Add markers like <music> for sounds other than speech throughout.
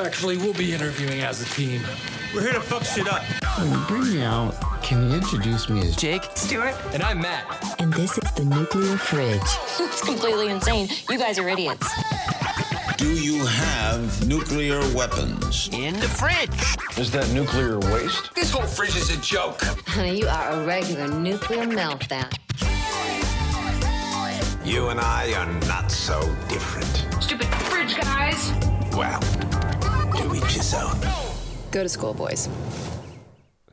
Actually, we'll be interviewing as a team. We're here to fuck shit up. When you bring me out, can you introduce me as Jake, Stewart, and I'm Matt. And this is the nuclear fridge. <laughs> It's completely insane. You guys are idiots. Do you have nuclear weapons? In the fridge. Is that nuclear waste? This whole fridge is a joke. Honey, you are a regular nuclear meltdown. You and I are not so different. Stupid fridge guys. Well, to each his. Go to school, boys.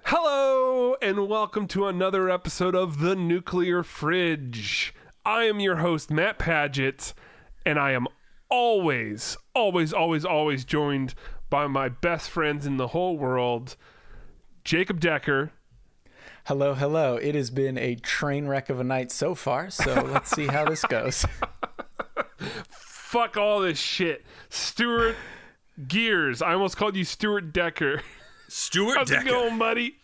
Hello, and welcome to another episode of The Nuclear Fridge. I am your host, Matt Paget, and I am always, always, always, always joined by my best friends in the whole world, Jacob Decker. Hello, hello. It has been a train wreck of a night so far, so let's see how this goes. <laughs> Fuck all this shit. Stuart Gears. I almost called you Stuart Decker. Stuart <laughs> How's Decker. it going, buddy?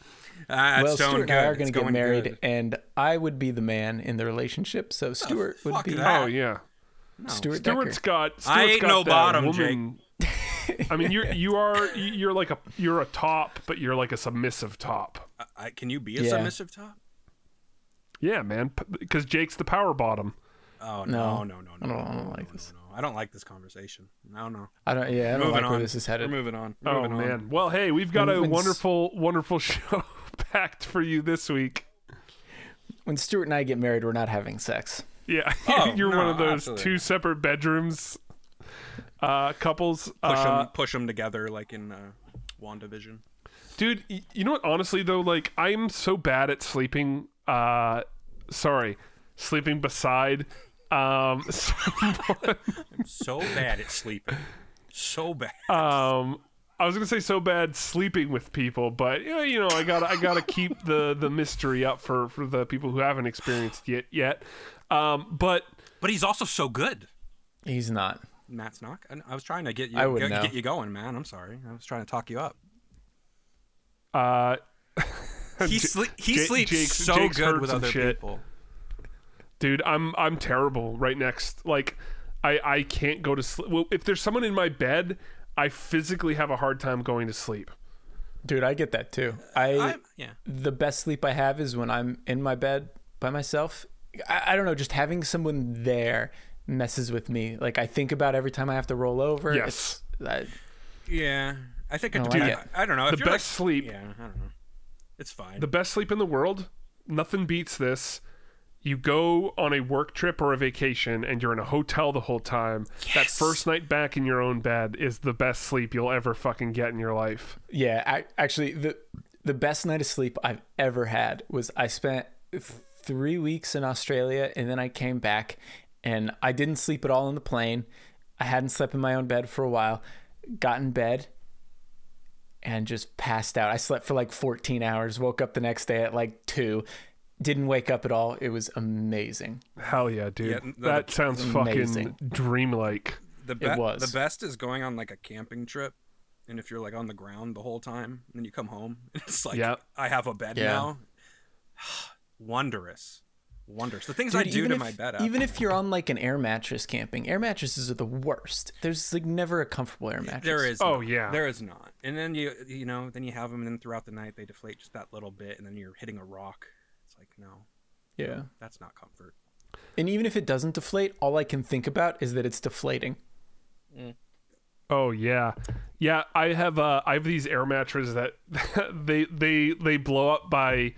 Ah, it's well, Stuart and good. I are going to get married, good. and I would be the man in the relationship, so oh, Stuart would be that. Oh, yeah. Stuart Stuart's Decker. got. Stuart's I ain't got no bottom, woman. I mean, you're you are you're like a you're a top, but you're like a submissive top. Uh, I, can you be a Yeah. submissive top? Yeah, man, because Jake's the power bottom. Oh No. no, no, no, I don't- I don't no, like no, this. No, no. I don't like this conversation. No, no. I don't. Yeah, I don't Moving like on. where this is headed. We're moving on. We're Oh moving on. man. Well, hey, we've got When- a when s- wonderful, wonderful <laughs> show packed for you this week. When Stuart and I get married, we're not having sex. Yeah, <laughs> <laughs> Oh, you're one of those two not. separate bedrooms uh, couples. Push Uh, them, push them together like in uh, Wandavision. dude you know what honestly though like i'm so bad at sleeping uh sorry sleeping beside um <laughs> someone, I'm So bad at sleeping. So bad. um i was gonna say so bad sleeping with people but you know i gotta i gotta keep the the mystery up for for the people who haven't experienced it yet um but But he's also so good. He's not. Matt's not. I, I was trying to get you I would get, know. get you going, man. I'm sorry. I was trying to talk you up. uh <laughs> He J- sleep. He Ja- sleeps Jake's- so Jake's good with other shit. people. Dude i'm i'm terrible right next like i i can't go to sleep well if there's someone in my bed i physically have a hard time going to sleep Dude, I get that too. I I'm, yeah. the best sleep I have is when I'm in my bed by myself. I, I don't know, just having someone there messes with me. Like I think about every time I have to roll over. Yes. It's, I, Yeah. I think it I like depends. I, I don't know. If the you're best like, sleep Yeah, I don't know. It's fine. the best sleep in the world nothing beats this you go on a work trip or a vacation and you're in a hotel the whole time that first night back in your own bed is the best sleep you'll ever fucking get in your life Yeah, I, actually, the the best night of sleep I've ever had was I spent three weeks in Australia, and then I came back, and I didn't sleep at all on the plane. I hadn't slept in my own bed for a while. Got in bed and just passed out. I slept for like 14 hours. Woke up the next day at like two. Didn't wake up at all. It was amazing. hell yeah dude Yeah, no, that the- sounds amazing. fucking dreamlike the it was. The best is going on like a camping trip, and if you're like on the ground the whole time, and then you come home, and <laughs> it's like Yeah. I have a bed Yeah. now. <sighs> Wondrous, wondrous. The things I do to if, my bed. Even if you're on like an air mattress camping, air mattresses are the worst. There's like never a comfortable air mattress. there is. Oh, not. yeah. there is not. And then you you know then you have them, and then throughout the night they deflate just that little bit, and then you're hitting a rock. It's like no, Yeah. that's not comfort. And even if it doesn't deflate, all I can think about is that it's deflating. Oh yeah, yeah. I have uh, I have these air mattresses that <laughs> they they they blow up by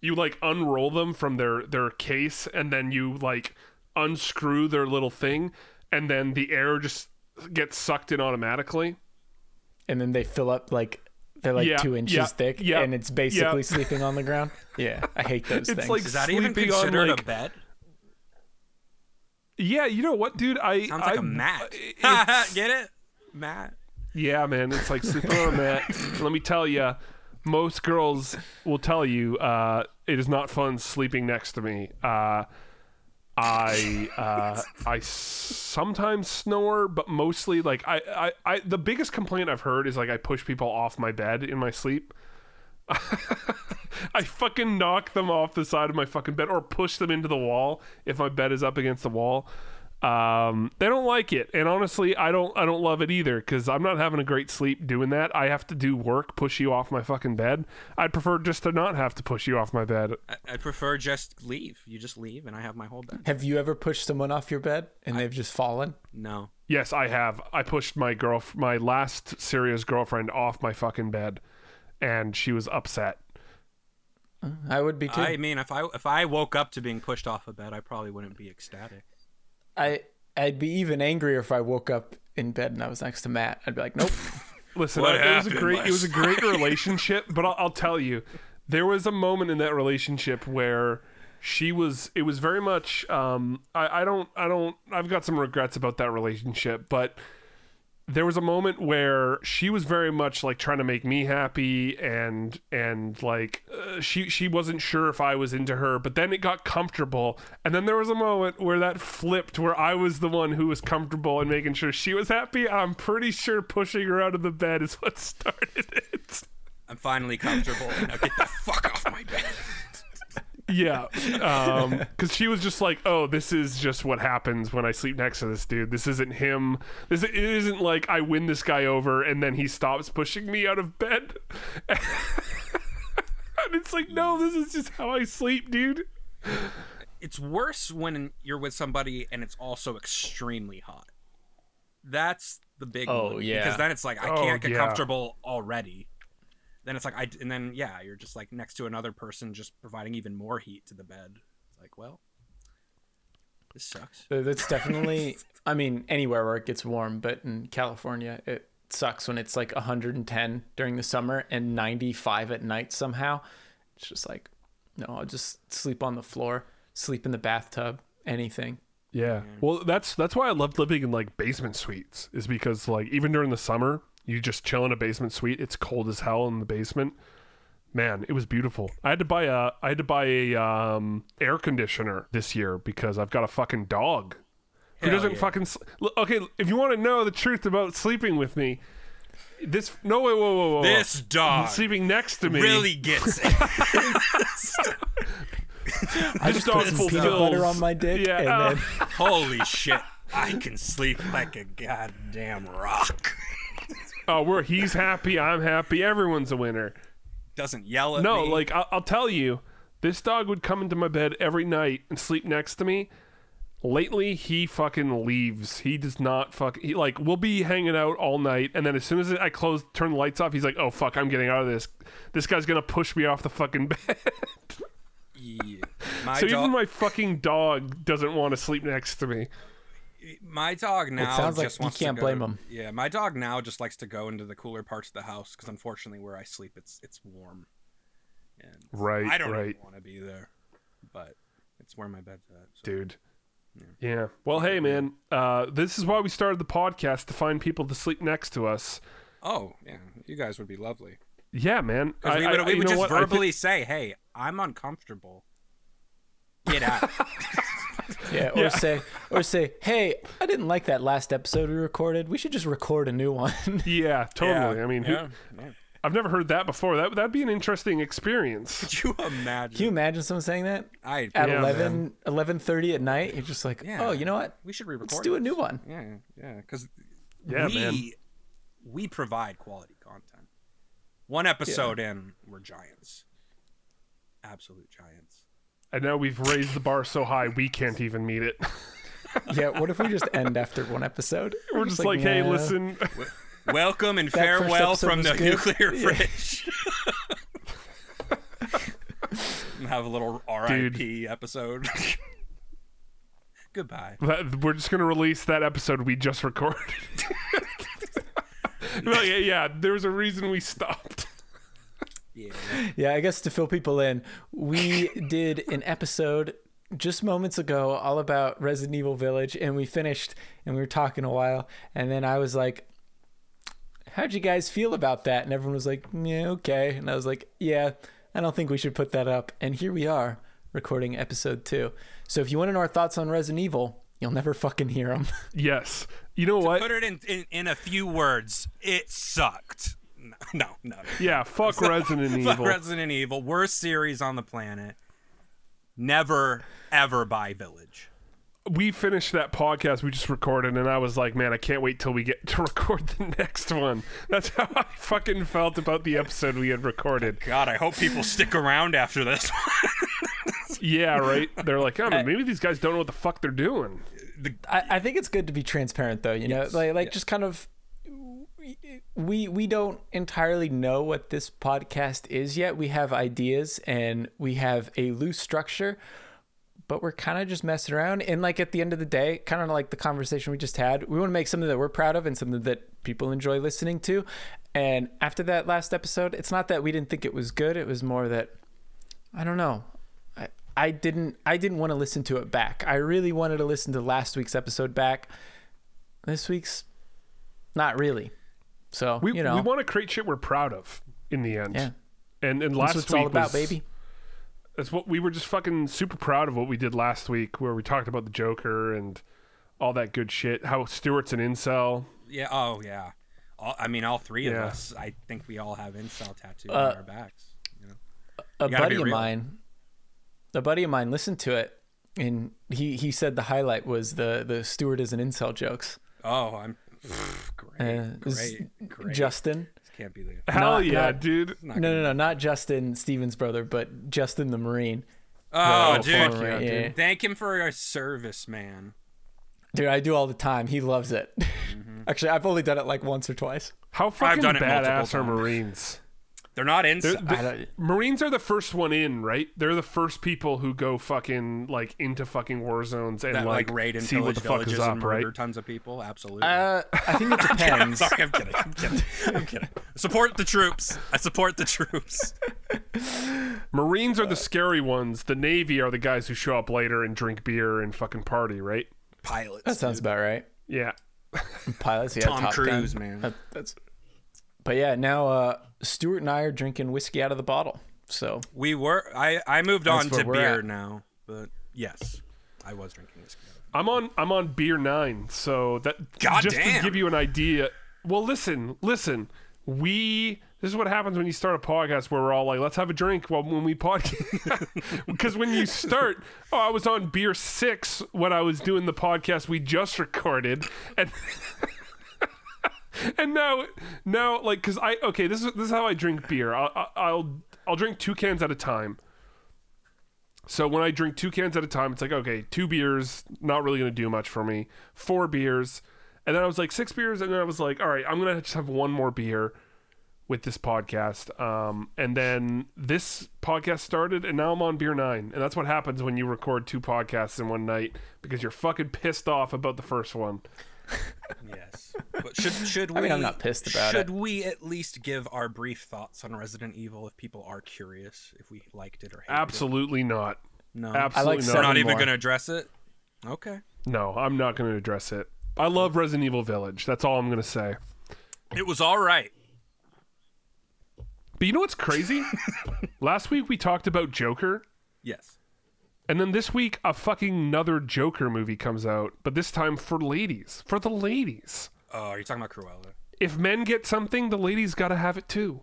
you like unroll them from their their case and then you like unscrew their little thing and then the air just gets sucked in automatically. And then they fill up like they're like Yeah, two inches yeah, thick yeah, and it's basically yeah. sleeping on the ground. <laughs> Yeah. I hate those It's things. like Is that even Sleeping on, considered like- a bed? Yeah, you know what, dude? I Sounds like a a mat. <laughs> Get it, Matt? Yeah, man, it's like sleeping on a mat. <laughs> Let me tell you, most girls will tell you uh, it is not fun sleeping next to me. Uh, I <laughs> uh, I sometimes snore, but mostly like I, I, I the biggest complaint I've heard is like I push people off my bed in my sleep. <laughs> I fucking knock them off the side of my fucking bed or push them into the wall if my bed is up against the wall. Um, they don't like it, and honestly, I don't. I don't love it either because I'm not having a great sleep doing that. I have to do work, push you off my fucking bed. I'd prefer just to not have to push you off my bed. I, I prefer just leave. You just leave, and I have my whole bed. Have you ever pushed someone off your bed and they've just fallen? No. Yes, I have. I pushed my girl, my last serious girlfriend, off my fucking bed, and she was upset. I would be too. I mean, if I if I woke up to being pushed off a bed, I probably wouldn't be ecstatic. I I'd be even angrier if I woke up in bed and I was next to Matt. I'd be like, nope. <laughs> Listen, What I- it was a great, it was a <laughs> great relationship, but I'll, I'll tell you, there was a moment in that relationship where she was. It was very much. Um, I, I don't, I don't. I've got some regrets about that relationship, but there was a moment where she was very much like trying to make me happy and and like uh, she she wasn't sure if I was into her but then it got comfortable and then there was a moment where that flipped where I was the one who was comfortable and making sure she was happy I'm pretty sure pushing her out of the bed is what <laughs> started it I'm finally comfortable. now get the fuck off my bed. Yeah um <laughs> because she was just like oh this is just what happens when i sleep next to this dude this isn't him this it isn't like i win this guy over and then he stops pushing me out of bed <laughs> and it's like no this is just how i sleep dude It's worse when you're with somebody and it's also extremely hot. That's the big Oh, one. yeah. Because then it's like I Oh, can't get yeah. comfortable already. Then it's like I and then yeah, you're just like next to another person just providing even more heat to the bed. It's like, well, this sucks. So That's definitely. <laughs> I mean, anywhere where it gets warm, but in California, it sucks when it's like 110 during the summer and 95 at night somehow. It's just like, no, I'll just sleep on the floor, sleep in the bathtub, anything. yeah well that's that's why i loved living in like basement suites is because like even during the summer you just chill in a basement suite it's cold as hell in the basement man it was beautiful i had to buy a i had to buy a um air conditioner this year because i've got a fucking dog who Hell doesn't yeah. fucking sl- okay if you want to know the truth about sleeping with me this no wait whoa whoa whoa This dog sleeping next to me really gets it. I just put some peanut fulfills- butter on my dick Yeah, and uh, then Holy shit. I can sleep like a goddamn rock. Oh we're he's happy i'm happy everyone's a winner. Doesn't yell at no me. No, like I'll, I'll tell you this dog would come into my bed every night and sleep next to me. Lately he fucking leaves. He does not fuck he like we'll be hanging out all night and then as soon as i close turn the lights off he's like oh fuck i'm getting out of this. This guy's gonna push me off the fucking <laughs> bed. Yeah. So dog, even my fucking dog doesn't want to sleep next to me my dog now sounds like just you wants to can't go- blame him. Yeah, my dog now just likes to go into the cooler parts of the house because unfortunately where I sleep it's it's warm. And Right, I don't right. want to be there, but it's where my bed's at. So. dude yeah well hey man uh this is why we started the podcast to find people to sleep next to us Oh yeah, you guys would be lovely. yeah man 'Cause we would, I- we would just what? I thi- verbally say, "Hey, I'm uncomfortable. Get out." <laughs> yeah, or say or say, hey, I didn't like that last episode we recorded. We should just record a new one. <laughs> yeah totally i mean who, yeah, yeah. I've never heard that before. That that'd be an interesting experience. Could you imagine? Can you imagine someone saying that I at Yeah, 11 11:30 at night? You're just like, Yeah. oh, you know what? we should re-record. Let's do a new one. Yeah, yeah, because Yeah, we man. we provide quality content. One episode in, we're giants, absolute giants. And now we've raised the bar so high we can't even meet it. <laughs> Yeah, what if we just end after one episode? We're just like, hey, "Nah." listen. Welcome and <laughs> That farewell from the good. nuclear <laughs> Yeah. fridge. And Have a little RIP episode. Goodbye. We're just gonna release that episode we just recorded. Like, yeah, yeah, there's a reason we stopped. Yeah. Yeah, I guess to fill people in, we <laughs> did an episode just moments ago all about Resident Evil Village, and we finished and we were talking a while, and then I was like, "How'd you guys feel about that?" And everyone was like, "Yeah, okay," and I was like, "Yeah, I don't think we should put that up." And here we are recording episode two. So if you want to know our thoughts on Resident Evil, you'll never fucking hear them. <laughs> Yes. You know what? Put it in, in in a few words. It sucked. No, <laughs> no, no. no. Yeah, fuck <laughs> Resident Evil. Fuck Evil. Resident Evil, worst series on the planet. Never ever buy Village. we finished that podcast we just recorded, and I was like, man, I can't wait till we get <laughs> to record the next one. That's how I fucking felt about the episode we had recorded. God, I hope people stick around after this. Yeah, right. They're like, oh, but maybe these guys don't know what the fuck they're doing. I, I think it's good to be transparent though you know like like just kind of we we don't entirely know what this podcast is yet we have ideas and we have a loose structure but we're kind of just messing around and like at the end of the day kind of like the conversation we just had we want to make something that we're proud of and something that people enjoy listening to and after that last episode it's not that we didn't think it was good it was more that i don't know I, I didn't I didn't want to listen to it back. I really wanted to listen to last week's episode back. This week's not really. So We you know we want to create shit we're proud of in the end. Yeah. And and that's last what it's week all about, was- baby. That's what we were just fucking super proud of what we did last week, where we talked about the Joker and all that good shit. How Stewart's an incel. yeah. Oh yeah. All, I mean, all three of us. I think we all have incel tattoo Uh, on our backs. You know? A You buddy of mine a buddy of mine listened to it and he he said the highlight was the the Stewart is an incel jokes. Oh, I'm <sighs> great. Uh, great. Great. Justin. This can't be the. Hell Not- yeah, not- dude. No, no, no, not Justin Stevens' brother, but Justin the Marine. Oh, The dude. former- yeah, yeah. Thank him for your service, man. Dude, I do all the time. He loves it. Mm-hmm. <laughs> Actually, I've only done it like once or twice. How fucking done it multiple badass are times. Marines? They're not They're- incel. they- I don't- Marines are the first one in, right? They're the first people who go fucking like into fucking war zones and that like, like, raid and see what the fuck villages is up, and murder right? tons of people. Absolutely. Uh, I think it <laughs> depends. Sorry, I'm kidding. I'm kidding. I'm kidding. Support the troops. I support the troops. <laughs> Marines are the scary ones. The Navy are the guys who show up later and drink beer and fucking party, right? Pilots. That sounds about right. Yeah. Pilots, yeah. Tom Top Cruise, Gun. man. That- that's. But yeah, now uh, Stuart and I are drinking whiskey out of the bottle. So We were. I I moved on to beer at. now, but yes, I was drinking whiskey. I'm on I'm on beer nine, so that God just damn. to give you an idea. Well, listen, listen. We this is what happens when you start a podcast where we're all like, let's have a drink while when we podcast. <laughs> Because when you start, oh, I was on beer six when I was doing the podcast we just recorded, and <laughs> <laughs> and now now like because I okay this is this is how I drink beer. I'll I'll I'll drink two cans at a time. So when I drink two cans at a time, it's like okay, two beers, not really gonna do much for me. Four beers, and then I was like six beers, and then I was like, all right, I'm gonna just have one more beer with this podcast. Um, and then this podcast started, and now I'm on beer nine, and that's what happens when you record two podcasts in one night because you're fucking pissed off about the first one. Yes, but should should we? I mean, I'm not pissed about should it. we at least give our brief thoughts on Resident Evil if people are curious if we liked it or hated it? Absolutely not. No, Absolutely like not. We're not even more. going to address it. Okay. No, I'm not going to address it. I love Resident Evil Village. That's all I'm going to say. It was all right. But you know what's crazy? <laughs> Last week we talked about Joker, Yes. And then this week a fucking another Joker movie comes out, but this time for ladies. For the ladies. Oh, are you talking about Cruella? If men get something, the ladies got to have it too.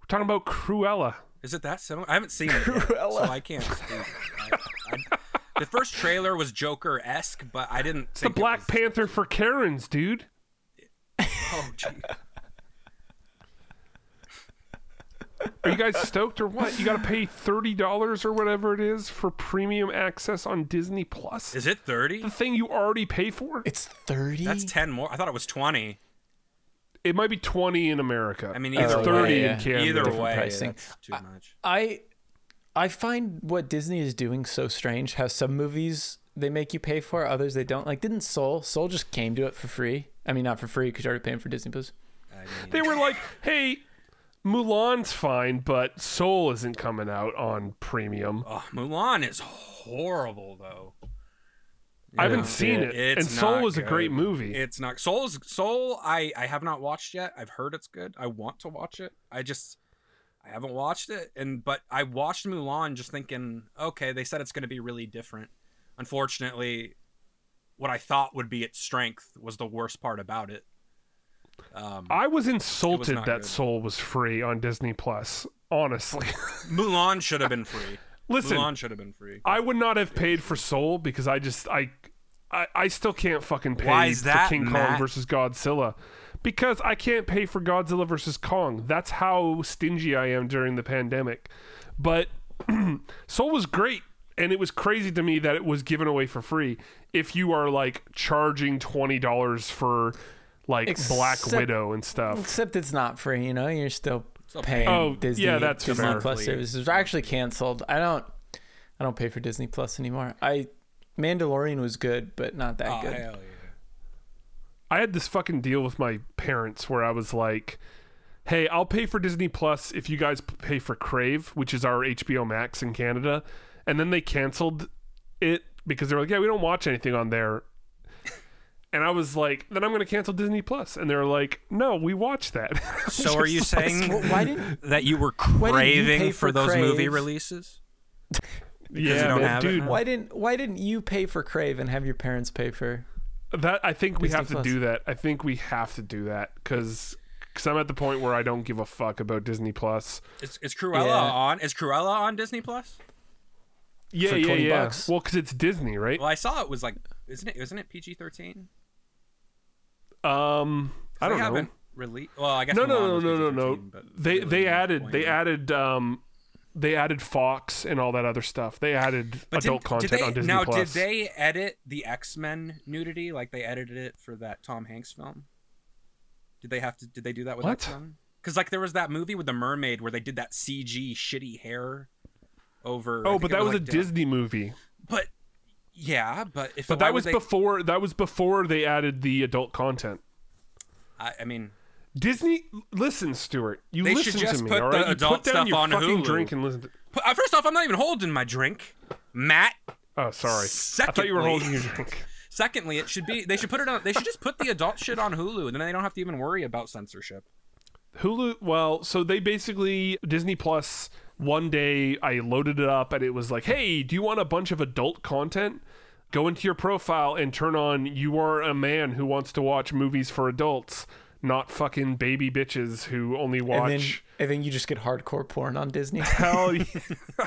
We're talking about Cruella. Is it that similar? I haven't seen it, yet, so I can't. Speak. I, I, the first trailer was Joker esque, but I didn't. It's the think it Black was- Panther for Karens, dude. Oh, gee. Are you guys stoked or what? You got to pay thirty dollars or whatever it is for premium access on Disney Plus. Is it thirty? the thing you already pay for? it's thirty. That's ten more. I thought it was twenty. It might be twenty in America. I mean, it's either thirty way, in yeah. Canada. Either different way, pricing. that's too much. I I find what Disney is doing so strange. How some movies they make you pay for, others they don't. Like didn't Soul? Soul just came to it for free. I mean, not for free because you're already paying for Disney Plus. I mean, They were like, "Hey, Mulan's fine, but Soul isn't coming out on premium." oh, Mulan is horrible though. I haven't seen it, It's and Soul not was a great movie. It's not Soul's Soul. I I have not watched yet. I've heard it's good. I want to watch it. I just I haven't watched it. And but I watched Mulan just thinking, okay, they said it's going to be really different. Unfortunately, what I thought would be its strength was the worst part about it. Um, I was insulted not that good. Soul was free on Disney Plus. Honestly, <laughs> Mulan should have been free. Listen, Mulan should have been free. I would not have paid for Soul because I just I I, I still can't fucking pay is that, for King Kong versus Godzilla. Because I can't pay for Godzilla versus Kong. That's how stingy I am during the pandemic. But <clears throat> Soul was great and it was crazy to me that it was given away for free if you are like charging $20 for like Black Widow and stuff. Except it's not free, you know. You're still Still paying Oh, Disney. yeah, that's Disney fair. Plus services are actually canceled. I don't. I don't pay for Disney Plus anymore. I Mandalorian was good, but not that Oh, good. hell yeah. I had this fucking deal with my parents where I was like, "Hey, I'll pay for Disney Plus if you guys pay for Crave, which is our HBO Max in Canada." And then they canceled it because they were like, "Yeah, we don't watch anything on there." And I was like, "Then I'm going to cancel Disney Plus." And they're like, "No, we watch that." <laughs> So are you saying Well, why didn't? that you were Why didn't you craving for, for those movie releases? <laughs> yeah, don't man, have dude, now? Why didn't? Why didn't you pay for Crave and have your parents pay for? that I think we Disney have to Plus. do that. I think we have to do that because I'm at the point where I don't give a fuck about Disney Plus. Is, is Cruella Yeah. on? Is Cruella on Disney Plus? Yeah, For yeah, 20 yeah. bucks. Well, because it's Disney, right? Well, I saw it was like, isn't it? Isn't it PG thirteen? Um, I don't know. haven't released. Well, I guess no, no, no, no, no, no. They they added they added um they added Fox and all that other stuff. They added But adult did, content did they, on Disney now, Plus. did they edit the X Men nudity like they edited it for that Tom Hanks film? Did they have to? Did they do that with X Men? Because like there was that movie with the mermaid where they did that CG shitty hair over. Oh, but that was a like, down- Disney movie. But yeah, but if But that was they, before that was before they added the adult content. I, I mean, Disney, listen, Stuart. You They listen should just to me, put all the? You adult put down stuff your on fucking Hulu. drink and listen. To, uh, first off, I'm not even holding my drink, Matt. oh, sorry. I thought you were Secondly- holding your <laughs> drink. Secondly, it should be they should put it on. They should just put the adult shit on Hulu, and then they don't have to even worry about censorship. Hulu. Well, so they basically Disney Plus. One day I loaded it up and it was like, "Hey, do you want a bunch of adult content? Go into your profile and turn on you are a man who wants to watch movies for adults, not fucking baby bitches who only And then, watch and then you just get hardcore porn on Disney. <laughs> hell yeah. <laughs>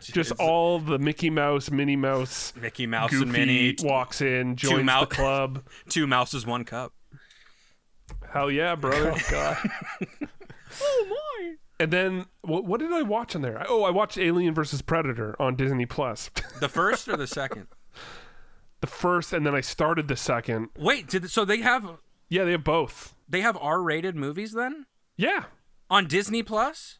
just all the Mickey Mouse, Minnie Mouse, Mickey Mouse Goofy and Minnie, walks in, joins mou- the club. <laughs> two mouses, one cup. Hell yeah, brother. oh God. And then what, what did I watch on there? Oh, I watched Alien versus Predator on Disney Plus. <laughs> The first or the second? the first, and then I started the second. Wait, did so they have Yeah, they have both. they have R-rated movies then Yeah, on Disney Plus?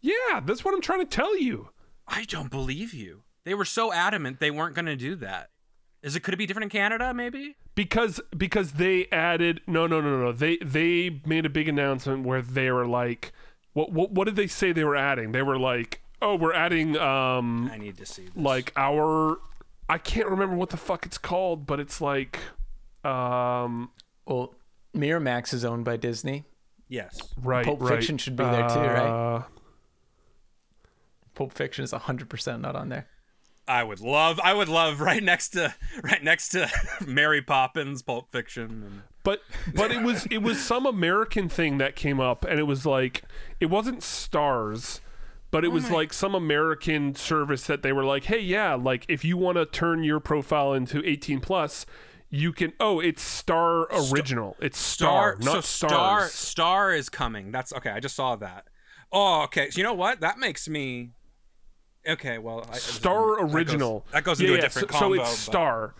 yeah, that's what I'm trying to tell you. I don't believe you. They were so adamant they weren't going to do that. Is it could it be different in Canada? Maybe. Because because they added no no no no they they made a big announcement where they were like what what what did they say they were adding? They were like oh we're adding um I need to see. This. like our I can't remember what the fuck it's called, but it's like um Well, Miramax is owned by Disney. yes, right Pulp right. Fiction should be there too, right? Uh, Pulp Fiction is 100% not on there. I would love. I would love <laughs> right next to right next to <laughs> Mary Poppins, Pulp Fiction. And, But but it was it was some American thing that came up, and it was like it wasn't stars, but it oh was like some American service that they were like, hey, yeah, like if you want to turn your profile into 18 plus, you can. Oh, it's Star Original. It's Star, so not Star Stars. Star is coming. That's okay. I just saw that. Oh, okay. So you know what? That makes me. Okay, well, I, Star that goes- Original. That goes, Yeah, into a yeah, different so, combo. So it's but- Star.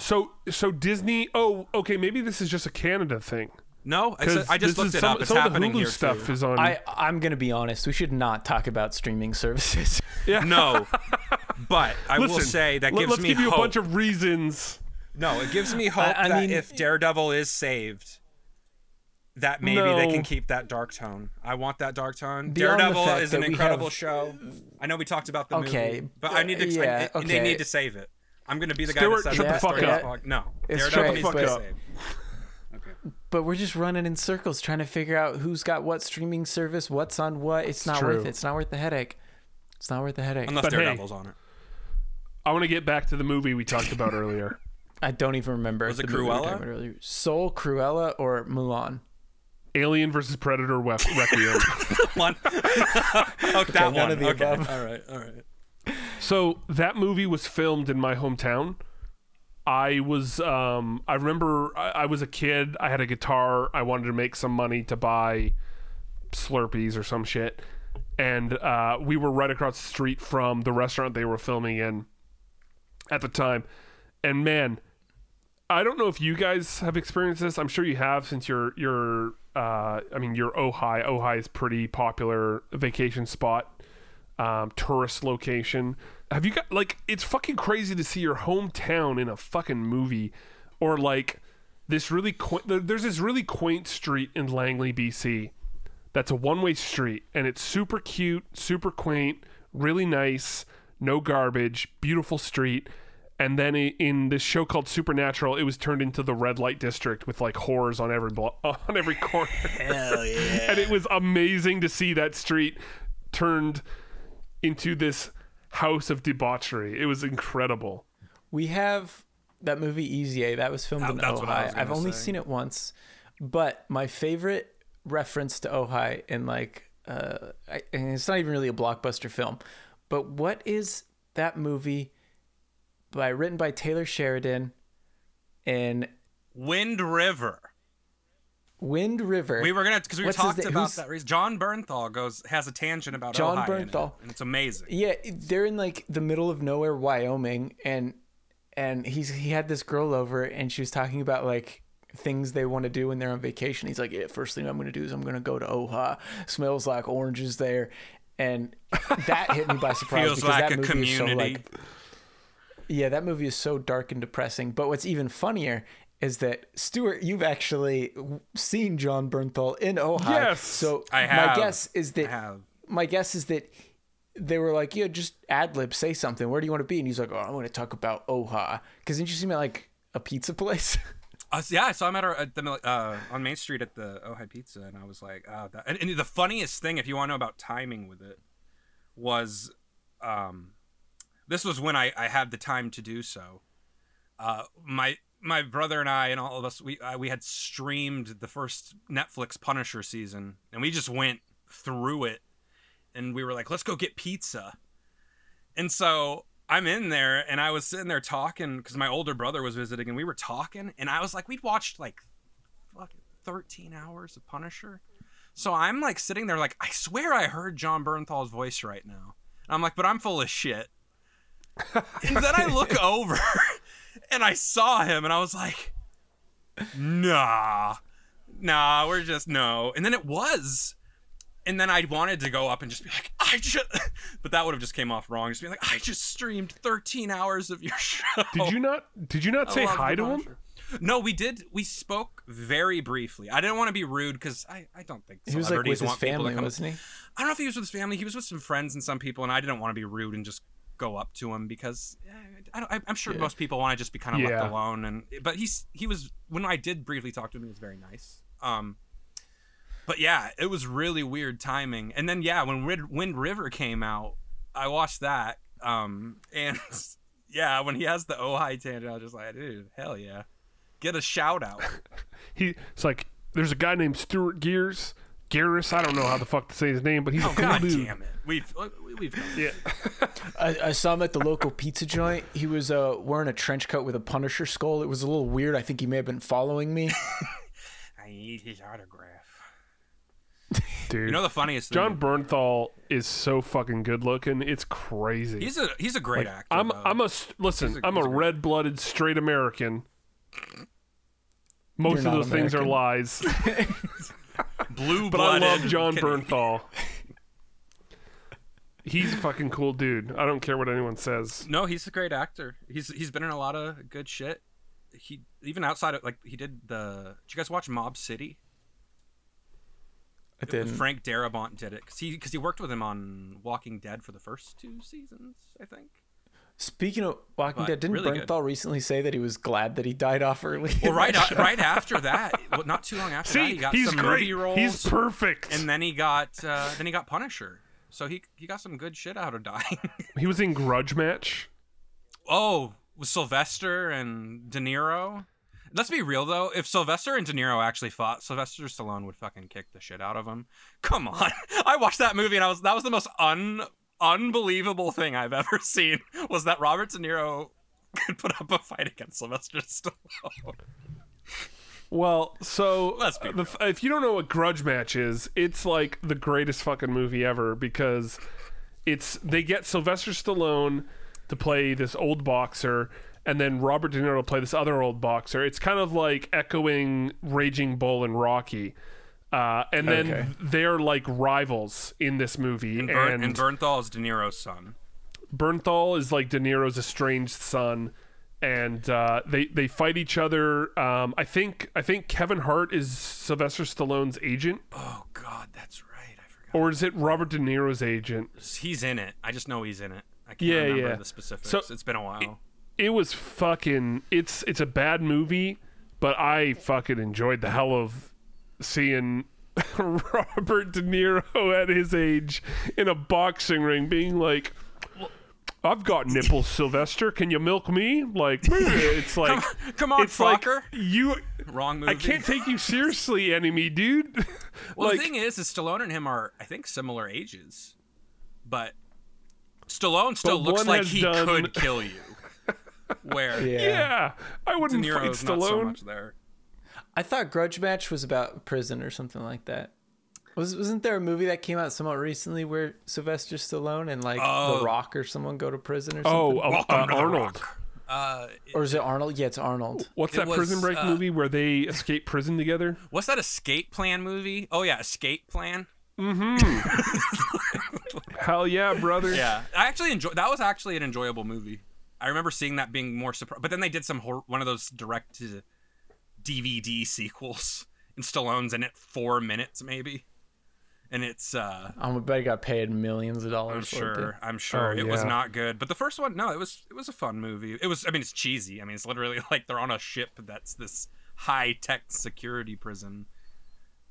So so Disney. Oh, okay. Maybe this is just a Canada thing. No, I, Because said, I just this looked it some, up. It's some of the Hulu here stuff too. is on. I I'm gonna be honest. We should not talk about streaming services. <laughs> yeah. No, but I will say that let- gives let's me give you hope. a bunch of reasons. No, it gives me hope I- I that mean- if Daredevil is saved, that maybe they can keep that dark tone. I want that dark tone. Beyond Daredevil is an incredible have- show. I know we talked about the Okay, movie, but I need to. uh, yeah, I, They need to save it. I'm going to be the guy Stuart, that says shut the fuck up. this No, It's Daredevil true, needs to be but- saved. but we're just running in circles trying to figure out who's got what streaming service, what's on what. It's not true. worth it. It's not worth the headache. It's not worth the headache. Unless But hey. Daredevil's on it. I want to get back to the movie we talked about earlier. <laughs> I don't even remember. Was it the movie we were Cruella? earlier. Soul, Cruella, or Mulan? Alien versus Predator Wef- Requiem. <laughs> One. oh, that none one. of the okay. above. All right. All right. So that movie was filmed in my hometown. I was, um, I remember I, I was a kid. I had a guitar. I wanted to make some money to buy Slurpees or some shit. And uh, we were right across the street from the restaurant they were filming in at the time. And man, I don't know if you guys have experienced this. I'm sure you have since you're, you're, uh, I mean, you're Ojai. Ojai is pretty popular vacation spot um, tourist location. Have you got like it's fucking crazy to see your hometown in a fucking movie, or like this really quaint. There's this really quaint street in Langley, BC, that's a one-way street, and it's super cute, super quaint, really nice, no garbage, beautiful street. And then in this show called Supernatural, it was turned into the red light district with like horrors on every blo- <laughs> on every corner. <laughs> Hell yeah. and it was amazing to see that street turned into this house of debauchery. It was incredible. We have that movie Easy A. That was filmed That- in that's what I Ojai. was I've only say. seen it once, but my favorite reference to Ojai in like, uh, I, and it's not even really a blockbuster film, but what is that movie by written by Taylor Sheridan in Wind River. Wind River? We were gonna because we talked about who's- that. Reason. Jon Bernthal goes has a tangent about Jon Ojai in it, Bernthal. and it's amazing. Yeah, they're in like the middle of nowhere, Wyoming, and and he's he had this girl over, and she was talking about like things they want to do when they're on vacation. He's like, yeah, first thing I'm gonna do is I'm gonna go to Ojai. Smells like oranges there, and that hit me by <laughs> surprise Feels because like that a movie is so like, yeah, that movie is so dark and depressing. But what's even funnier is that Stuart, you've actually seen Jon Bernthal in Ojai. Yes. So I my guess is that I have. my guess is that they were like, yeah, just ad lib, say something. Where do you want to be? And he's like, oh, I want to talk about Ojai. Because didn't you see me at like a pizza place? <laughs> Uh, yeah, I saw him at, our, at the uh, on Main Street at the Ojai Pizza, and I was like, oh, that. And, and the funniest thing, if you want to know about timing with it, was, um, this was when I, I had the time to do so. Uh, my my brother and I and all of us we uh, we had streamed the first Netflix Punisher season, and we just went through it, and we were like, let's go get pizza, and so I'm in there and I was sitting there talking because my older brother was visiting and we were talking and I was like, we'd watched like fucking 13 hours of Punisher. So I'm like sitting there like, I swear I heard Jon Bernthal's voice right now. And I'm like, but I'm full of shit. And then I look <laughs> over <laughs> and I saw him and I was like, nah, nah, we're just no. And then it was. And then I wanted to go up and just be like, I just, <laughs> but that would have just came off wrong. Just be like, I just streamed 13 hours of your show. Did you not? Did you not I say hi to him? No, we did. We spoke very briefly. I didn't want to be rude because I, I don't think he was like celebrities with his want people to family, wasn't he? I don't know if he was with his family. He was with some friends and some people, and I didn't want to be rude and just go up to him because eh, I I'm sure most people want to just be kind of Yeah. left alone. And but he's he was when I did briefly talk to him, he was very nice. Um, but yeah, it was really weird timing. And then yeah, when Wind, Wind River came out, I watched that. Um, <laughs> and yeah, when he has the Ojai tangent, I was just like, dude, hell yeah, get a shout out. <laughs> He. It's like there's a guy named Stuart Gears. Garrus, I don't know how the fuck to say his name, but he's Oh a cool god dude. damn it, we've we've done Yeah. <laughs> I, I saw him at the local pizza joint. He was uh, wearing a trench coat with a Punisher skull. It was a little weird. I think he may have been following me. <laughs> <laughs> I need his autograph. Dude. You know the funniest thing? Jon Bernthal is so fucking good looking. It's crazy. He's a he's a great Like, actor. I'm though. I'm a s- listen. He's a- I'm a a red-blooded straight American. Most You're of not those things are lies, blue but I love Jon <laughs> Bernthal. He's a fucking cool dude. I don't care what anyone says. No, he's a great actor. He's he's been in a lot of good shit. He even outside of like he did the. Did you guys watch Mob City? I didn't. Frank Darabont did it because he because he worked with him on Walking Dead for the first two seasons, I think. Speaking of Walking But Dead, didn't really good. Bernthal recently say that he was glad that he died off early? Well, right a- right after that, well, not too long after that, he got he's some great. movie roles. He's perfect. and then he got uh, then he got Punisher. So he he got some good shit out of dying. <laughs> he was in Grudge Match. oh, with Sylvester and De Niro. Let's be real though. If Sylvester and De Niro actually fought, Sylvester Stallone would fucking kick the shit out of him. Come on, <laughs> I watched that movie and I was that was the most un unbelievable thing I've ever <laughs> seen. Was that Robert De Niro <laughs> could put up a fight against Sylvester Stallone? Well, so Let's be uh, the, if you don't know what Grudge Match is, it's like the greatest fucking movie ever because it's they get Sylvester Stallone to play this old boxer and then Robert De Niro to play this other old boxer. It's kind of like echoing Raging Bull and Rocky. Uh, and then Okay. they're like rivals in this movie. And, Bern- and and Bernthal is De Niro's son. Bernthal is like De Niro's estranged son, and uh, they they fight each other. Um, I think I think Kevin Hart is Sylvester Stallone's agent, Oh God, that's right. I forgot. or is it Robert De Niro's agent? He's in it. I just know he's in it. I can't Yeah, remember yeah. the specifics. So- it's been a while. It was fucking. It's it's a bad movie, but I fucking enjoyed the hell of seeing. <laughs> Robert De Niro at his age in a boxing ring being like, I've got nipples, <laughs> Sylvester. Can you milk me? Like, <laughs> it's like, come on, it's like fucker. you. Wrong movie. I can't take you seriously, enemy, dude. Well, like, the thing is, is Stallone and him are, I think, similar ages, but Stallone still But looks like he done- could kill you. Where Yeah. yeah, I wouldn't fight Niro's not so Stallone. much there. I thought Grudge Match was about prison or something like that. Was wasn't there a movie that came out somewhat recently where Sylvester Stallone and like Oh. The Rock or someone go to prison or oh, something? Oh, Welcome uh, to the Arnold. Rock. Uh, or is it Arnold? Yeah, it's Arnold. What's It that Prison Break uh, movie where they escape prison together? what's that Escape Plan movie? Oh yeah, Escape Plan. Mm-hmm. <laughs> Hell yeah, brother. Yeah, I actually enjoy. That was actually an enjoyable movie. I remember seeing that being more surprised. But then they did some hor- one of those direct to DVD sequels, and Stallone's in it four minutes maybe, and it's uh I'm bet he got paid millions of dollars I'm for it. sure. I'm sure Oh, it was not good. But the first one, no, it was it was a fun movie. It was. I mean, it's cheesy. I mean, it's literally <laughs> like they're on a ship that's this high tech security prison,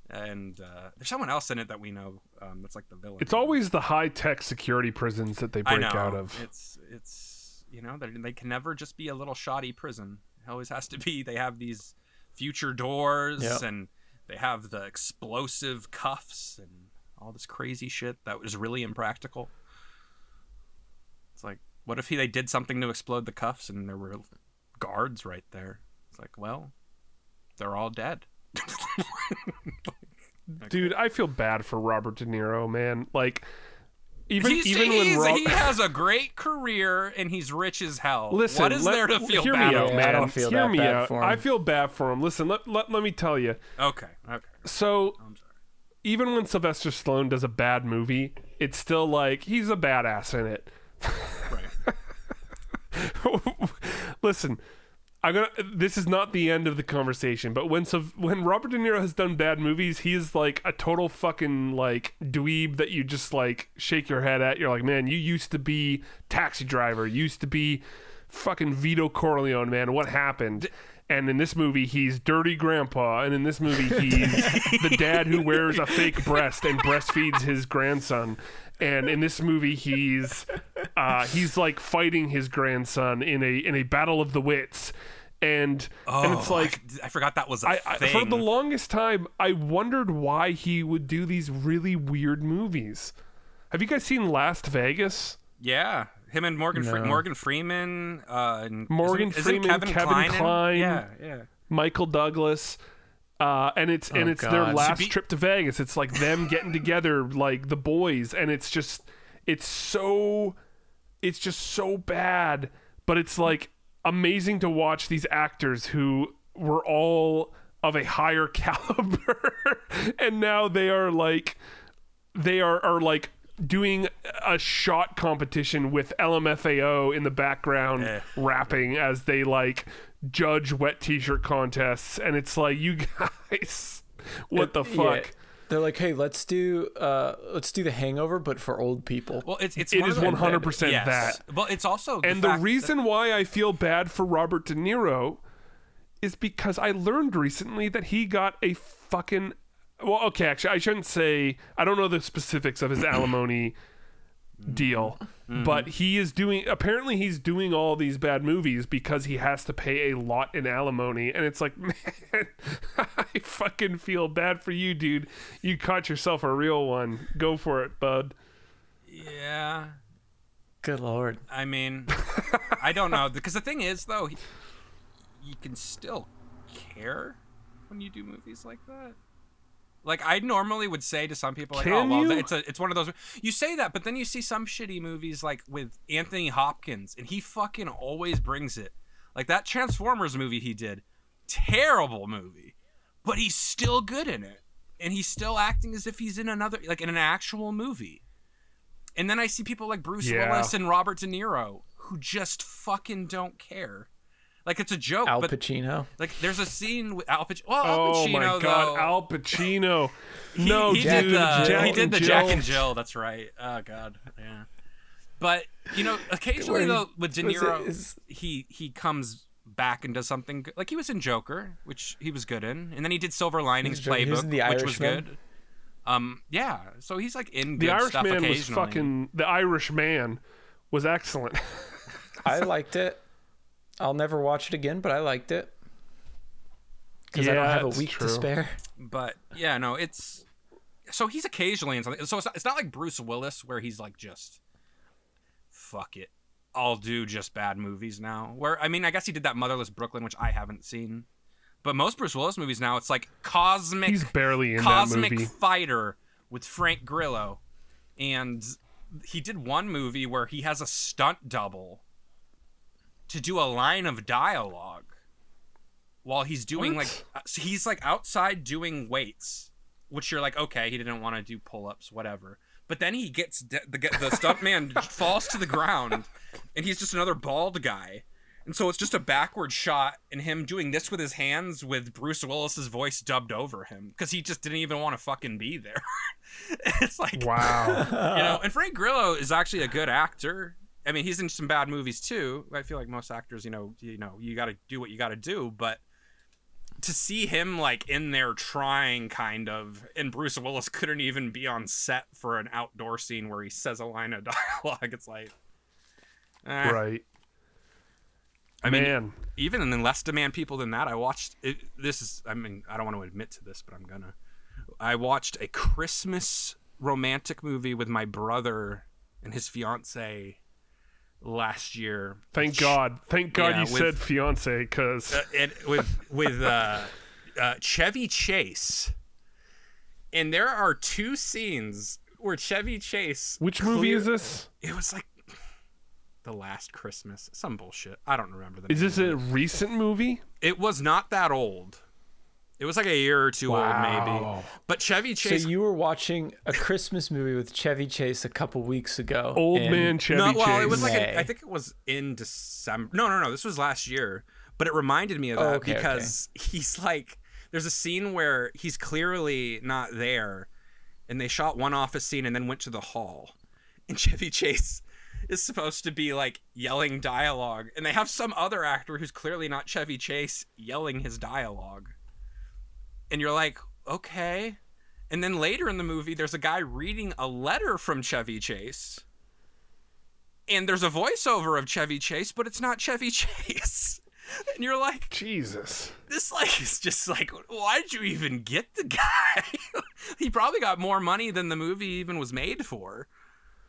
and uh, there's someone else in it that we know. Um, that's like the villain. It's always the high tech security prisons that they I break know. out of. It's it's you know they they can never just be a little shoddy prison. It always has to be. They have these future doors Yep. and they have the explosive cuffs and all this crazy shit that was really impractical. It's like, what if he, they did something to explode the cuffs and there were guards right there? It's like, well, they're all dead. <laughs> Dude, I feel bad for Robert De Niro, man. Like, even He's, even when he's- Rob- he has a great career and he's rich as hell. Listen, what is let- there to feel hear bad me out, about? Yeah, I don't feel hear that me bad out. for him. I feel bad for him. Listen, let, let, let me tell you. Okay, okay. So, even when Sylvester Stallone does a bad movie, it's still like he's a badass in it. Right. <laughs> Listen, I'm gonna. This is not the end of the conversation, but when so when Robert De Niro has done bad movies, he is like a total fucking like dweeb that you just like shake your head at. You're like, man, you used to be taxi driver, used to be fucking Vito Corleone, man. What happened? And in this movie, he's dirty grandpa, and in this movie, he's <laughs> the dad who wears a fake breast and breastfeeds his grandson. And in this movie, he's uh, he's like fighting his grandson in a in a battle of the wits, and and it's Oh, like I, I forgot that was a I, for the longest time I wondered why he would do these really weird movies. Have you guys seen Last Vegas? yeah, him and Morgan Fre- Morgan Freeman. Uh, and Morgan isn't, Freeman, isn't Kevin, Kevin Kline. in- Yeah, yeah. Michael Douglas. Uh, and it's and Oh, it's their last be- trip to Vegas. It's like them getting together, like the boys, and it's just it's so it's just so bad, but it's like amazing to watch these actors who were all of a higher <laughs> caliber, and now they are like they are are like doing a shot competition with LMFAO in the background Eh. rapping as they like judge wet t-shirt contests and it's like you <laughs> guys what the Yeah. fuck They're like, hey, let's do uh let's do the hangover, but for old people. Well, it's it's It one is of the- 100% yes. that. But it's also and the fact that- reason why I feel bad for Robert De Niro is because I learned recently that he got a fucking well okay actually I shouldn't say I don't know the specifics of his <clears throat> alimony deal. Mm-hmm. But he is doing apparently he's doing all these bad movies because he has to pay a lot in alimony and it's like <laughs> man I fucking feel bad for you dude. You caught yourself a real one. Go for it, bud. Yeah. Good lord. I mean, I don't know because the thing is though, he, you can still care when you do movies like that. Like I normally would say to some people, like, oh, Can "Oh, well, you? it's a, it's one of those." You say that, but then you see some shitty movies like with Anthony Hopkins, and he fucking always brings it. Like that Transformers movie he did, terrible movie, but he's still good in it, and he's still acting as if he's in another, like in an actual movie. And then I see people like Bruce Yeah. Willis and Robert De Niro who just fucking don't care. Like it's a joke, Al but Pacino. like there's a scene with Al Pacino. Well, Al Oh Pacino my god, though, Al Pacino. <laughs> he, no, he dude, did the Jack he did and the Jill. Jack and Jill. That's right. Oh god, yeah. But you know, occasionally Where though with De Niro, is- he he comes back and does something good. like he was in Joker, which he was good in, and then he did Silver Linings Joker. Playbook, in The which was good. Um, yeah. So he's like in The good stuff Irishman was fucking the Irish man was excellent. <laughs> I liked it. I'll never watch it again, but I liked it. Because I don't have a week true. to spare. but yeah, no, it's so he's occasionally in something. So it's not, it's not like Bruce Willis where he's like just fuck it, I'll do just bad movies now. Where I mean, I guess he did that Motherless Brooklyn, which I haven't seen. But most Bruce Willis movies now, it's like cosmic. He's barely in that cosmic movie. fighter with Frank Grillo, and he did one movie where he has a stunt double to do a line of dialogue while he's doing What? like uh, so he's like outside doing weights, which you're like okay, he didn't want to do pull ups, whatever. But then he gets de- the the stunt man <laughs> falls to the ground, and he's just another bald guy. And so it's just a backward shot and him doing this with his hands with Bruce Willis's voice dubbed over him because he just didn't even want to fucking be there. <laughs> it's like Wow. <laughs> you know, and Frank Grillo is actually a good actor. I mean, he's in some bad movies too. I feel like most actors, you know, you know, you got to do what you got to do, but to see him like in there trying kind of and Bruce Willis <laughs> couldn't even be on set for an outdoor scene where he says a line of <laughs> dialogue. It's like eh. right. I mean, even in less demand people than that, I watched it, this is I mean, I don't want to admit to this, but I'm gonna. I watched a Christmas romantic movie with my brother and his fiance last year. Thank God. Thank God Yeah, you with- said fiance because uh, it, with with uh, uh, Chevy Chase, and there are two scenes where Chevy Chase. which movie is this? It was like the last Christmas, some bullshit. I don't remember the. Is this a recent movie? It was not that old. It was like a year or two old, maybe. But Chevy Chase. So you were watching a Christmas movie with Chevy Chase a couple weeks ago. Old and man Chevy no, well, Chase. it was like May. a, I think it was in December. No, no, no. This was last year. But it reminded me of that Oh, okay, because he's like, there's a scene where he's clearly not there, and they shot one office scene and then went to the hall, and <laughs> Chevy Chase is supposed to be like yelling dialogue, and they have some other actor who's clearly not Chevy Chase yelling his dialogue, and you're like, okay. And then later in the movie, there's a guy reading a letter from Chevy Chase and there's a voiceover of Chevy Chase, but it's not Chevy <laughs> Chase. And you're like, Jesus. this like is just like, why did you even get the guy? <laughs> he probably got more money than the movie even was made for.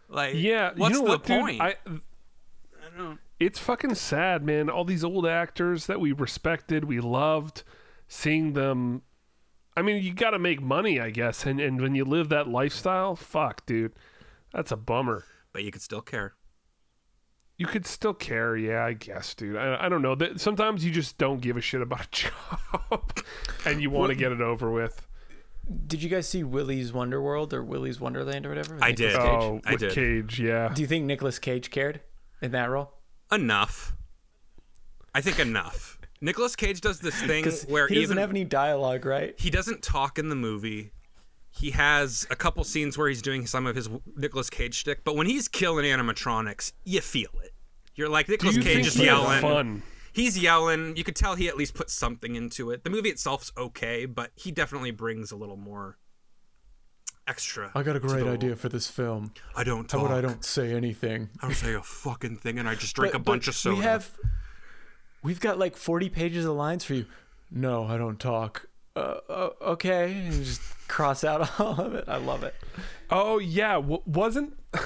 Like, Yeah, what's you know the what, dude? point? I, I don't. it's fucking sad, man. All these old actors that we respected, we loved, seeing them. I mean, you got to make money, I guess, and and when you live that lifestyle, fuck, dude, that's a bummer. But you could still care. You could still care, yeah, I guess, dude. I, I don't know. That sometimes you just don't give a shit about a <laughs> job, and you want to get it over with. Did you guys see Willy's Wonderworld or Willy's Wonderland or whatever? I Nicolas did. Cage? Oh, I with did. Cage, yeah. Do you think Nicolas Cage cared in that role? Enough. I think enough. Nicolas Cage does this thing where he doesn't even have any dialogue, right? he doesn't talk in the movie. He has a couple scenes where he's doing some of his Nicolas Cage shtick, but when he's killing animatronics, you feel it. You're like Do Nicolas you Cage is he yelling. fun? He's yelling. You could tell he at least put something into it. The movie itself's okay, but he definitely brings a little more extra. I got a great the idea for this film. I don't How talk. about I don't say anything? I don't say a fucking thing, and I just <laughs> drink But- a bunch of soda. We have, we've got like 40 pages of lines for you. No, I don't talk. Uh, uh, okay, and just <laughs> cross out <laughs> all of it. I love it. Oh yeah, w- wasn't <laughs>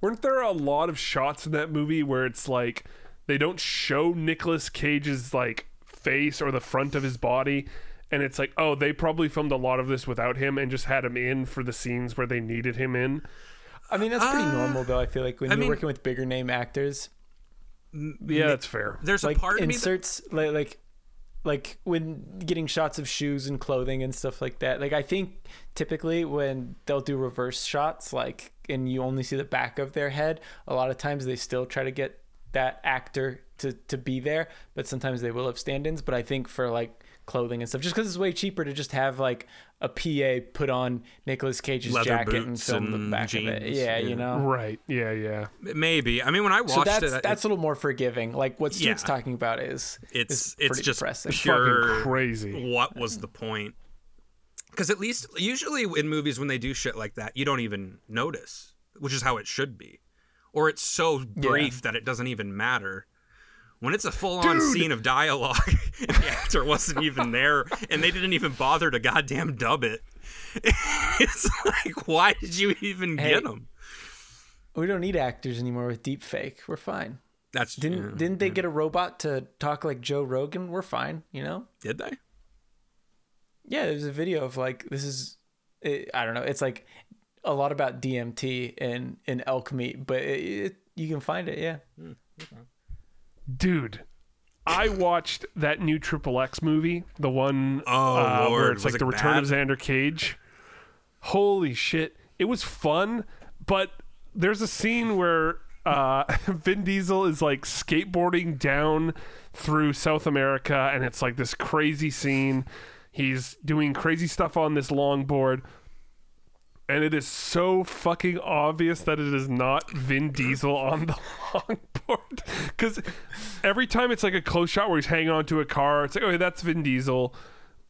weren't there a lot of shots in that movie where it's like they don't show Nicolas Cage's like face or the front of his body and it's like oh they probably filmed a lot of this without him and just had him in for the scenes where they needed him in. I mean, that's pretty Uh, normal though. I feel like when I you're mean- working with bigger name actors, Yeah, that's fair. There's like a part of me. That, inserts like like like when getting shots of shoes and clothing and stuff like that like i think typically when they'll do reverse shots like and you only see the back of their head a lot of times they still try to get that actor to to be there but sometimes they will have stand-ins but i think for like clothing and stuff just because it's way cheaper to just have like a pa put on Nicolas cage's Leather jacket and boots film the and back of it yeah, yeah. you know Right. Yeah, yeah. maybe. I mean, when I watched so that's it, that's a little more forgiving like what Stu's Yeah. talking about is it's is it's just depressing. pure Fucking crazy. What was the point? Because at least usually in movies when they do shit like that, you don't even notice, which is how it should be, or it's so brief that it doesn't even matter. When it's a full-on scene of dialogue <laughs> and the actor wasn't even there, and they didn't even bother to goddamn dub it, <laughs> it's like, why did you even Hey. get them? We don't need actors anymore with deep fake. We're fine. That's Didn't yeah. didn't they get a robot to talk like Joe Rogan? We're fine, you know? did they? Yeah, there's a video of like this is I don't know. It's like a lot about DMT and and elk meat, but it, it, you can find it, yeah. Hmm, Dude, I watched that new Triple X movie, the one Oh, uh, where it's Was like it the Return of? Xander Cage. Holy shit. It was fun, but there's a scene where uh, <laughs> Vin Diesel is like skateboarding down through South America, and it's like this crazy scene. He's doing crazy stuff on this longboard. And it is so fucking obvious that it is not Vin Diesel on the <laughs> longboard. Because every time it's like a close shot where he's hanging onto a car, it's like, okay, that's Vin Diesel.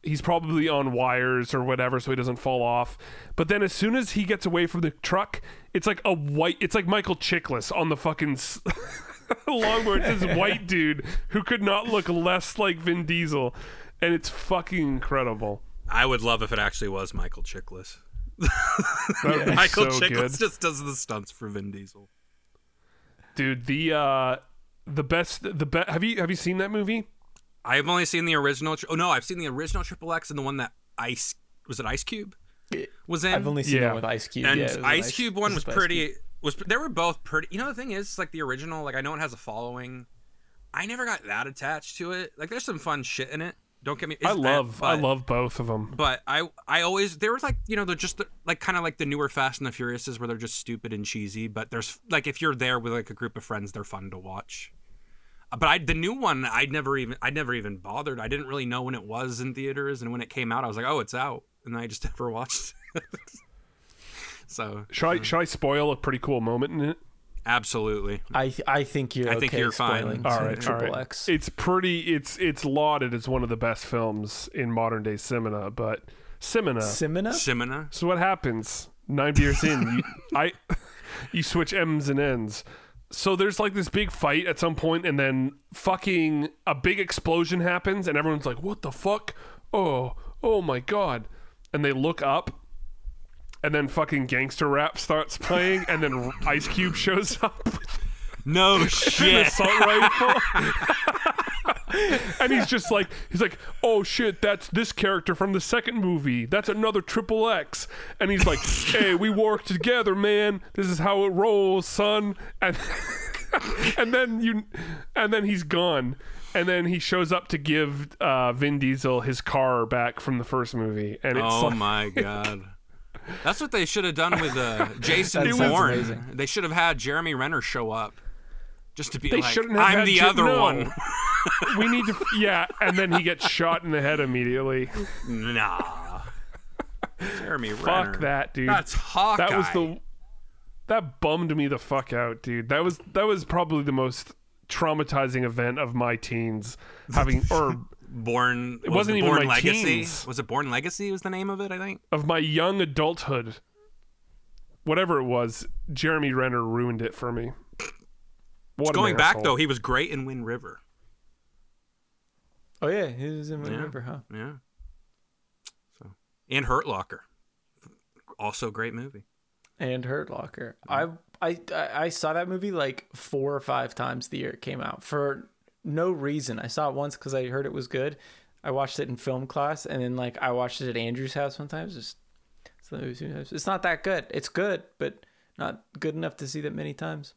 He's probably on wires or whatever, so he doesn't fall off. But then as soon as he gets away from the truck, it's like a white, it's like Michael Chiklis on the fucking s- <laughs> longboard. It's this white dude who could not look less like Vin Diesel. And it's fucking incredible. I would love if it actually was Michael Chiklis. <laughs> That Michael so Chiklis good. just does the stunts for Vin Diesel. dude the uh the best the best have you have you seen that movie I've only seen the original. Oh no, I've seen the original Triple X and the one that Ice was it Ice Cube was in. I've only seen Yeah. it with Ice Cube. and yeah, it was an Ice Cube one was Ice pretty. Cube. Was they were both pretty. You know the thing is, like the original. Like I know it has a following. I never got that attached to it. Like there's some fun shit in it. Don't get me. i love i but- love both of them But I I always they were like you know they're just the, like kind of like the newer Fast and the Furiouses where they're just stupid and cheesy. But there's like if you're there with like a group of friends, they're fun to watch. Uh, But I the new one I'd never even I never even bothered. I didn't really know when it was in theaters and when it came out I was like oh it's out and I just <laughs> never watched. it. <laughs> so should i should i spoil a pretty cool moment in it absolutely I th- I think you're I think okay you're fine. spoiling all right Triple right X. it's pretty it's it's lauded as one of the best films in modern day cinema but cinema Simina? Simona. so what happens nine beers in you, <laughs> i you switch m's and n's so there's like this big fight at some point and then fucking a big explosion happens and everyone's like what the fuck oh oh my god and they look up and then fucking gangster rap starts playing and then ice cube shows up. With No <laughs> shit. assault <laughs> rifle and he's just like he's like oh shit that's this character from the second movie. That's another triple x. And he's like <laughs> hey we work together man. This is how it rolls son. And and then you and then he's gone. And then he shows up to give uh, Vin Diesel his car back from the first movie, and it's Oh like, my god. That's what they should have done with uh, <laughs> Jason That Bourne. They should have had Jeremy Renner show up, just to be They like, shouldn't have "I'm had the Jer- other no. one." <laughs> we need to, yeah, and then he gets shot in the head immediately. nah. Jeremy Renner. Fuck that, dude. That's Hawkeye. That was the that bummed me the fuck out, dude. That was that was probably the most traumatizing event of my teens. Having or Bourne. It was wasn't it even Bourne my Legacy. teens. Was it Bourne Legacy? Was the name of it? I think. of my young adulthood, whatever it was, Jeremy Renner ruined it for me. What Going back though, he was great in Wind River. Oh yeah, he was in Yeah. River, huh? Yeah. So and Hurt Locker, also great movie. And Hurt Locker. I, I I I saw that movie like four or five times the year it came out for no reason. I saw it once because I heard it was good. I watched it in film class, and then like I watched it at Andrew's house one time. It's Just it's, the movie two times. it's not that good. It's good, but not good enough to see that many times.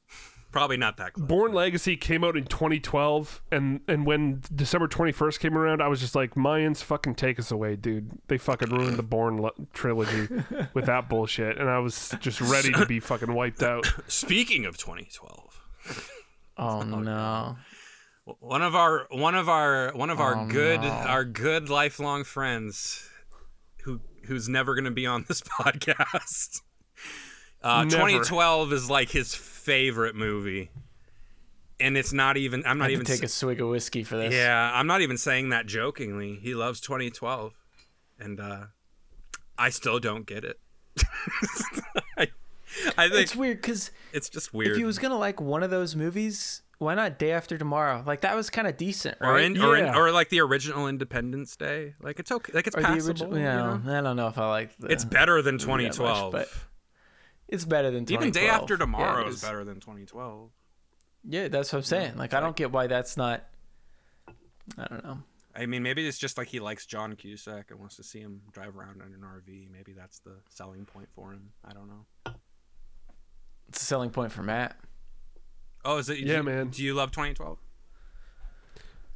Probably not that close. Bourne Legacy came out in 2012, and and when December 21st came around, I was just like, Mayans, fucking take us away, dude. They fucking ruined the Bourne le- trilogy <laughs> with that bullshit, and I was just ready to be fucking wiped out. <coughs> Speaking of 2012, <laughs> Oh no. One of our one of our one of our Oh, good no. our good lifelong friends, who who's never going to be on this <laughs> podcast. Uh, Never. 2012 is like his favorite movie, and it's not even. I'm not even. to take a swig of whiskey for this. Yeah, I'm not even saying that jokingly. He loves 2012, and uh, I still don't get it. <laughs> I, I think It's weird because it's just weird. if he was gonna like one of those movies, why not Day After Tomorrow? Like that was kind of decent, right? or in, or, in, or like the original Independence Day. Like it's okay. Like it's Or the passable. original. you Yeah, know? I don't know if I like. The, It's better than movie that much, 2012. but it's better than 2012. Even Day After Tomorrow it is is. better than 2012. Yeah, that's what I'm saying. Like I don't get why that's not. I don't know. I mean, maybe it's just like he likes John Cusack and wants to see him drive around in an RV. Maybe that's the selling point for him. I don't know. It's a selling point for Matt. Oh, is it? Yeah, do, man. Do you love 2012?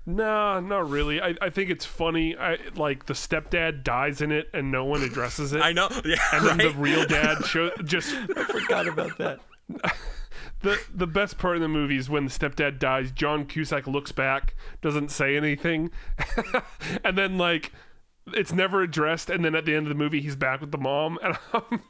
Nah, not really. I, I think it's funny. I like the stepdad dies in it, and no one addresses it. <laughs> I know. Yeah, And then the real dad <laughs> show just <laughs> I Forgot about that. the the best part of the movie is when the stepdad dies. John Cusack looks back, doesn't say anything, and then like it's never addressed. And then at the end of the movie, he's back with the mom, and I'm,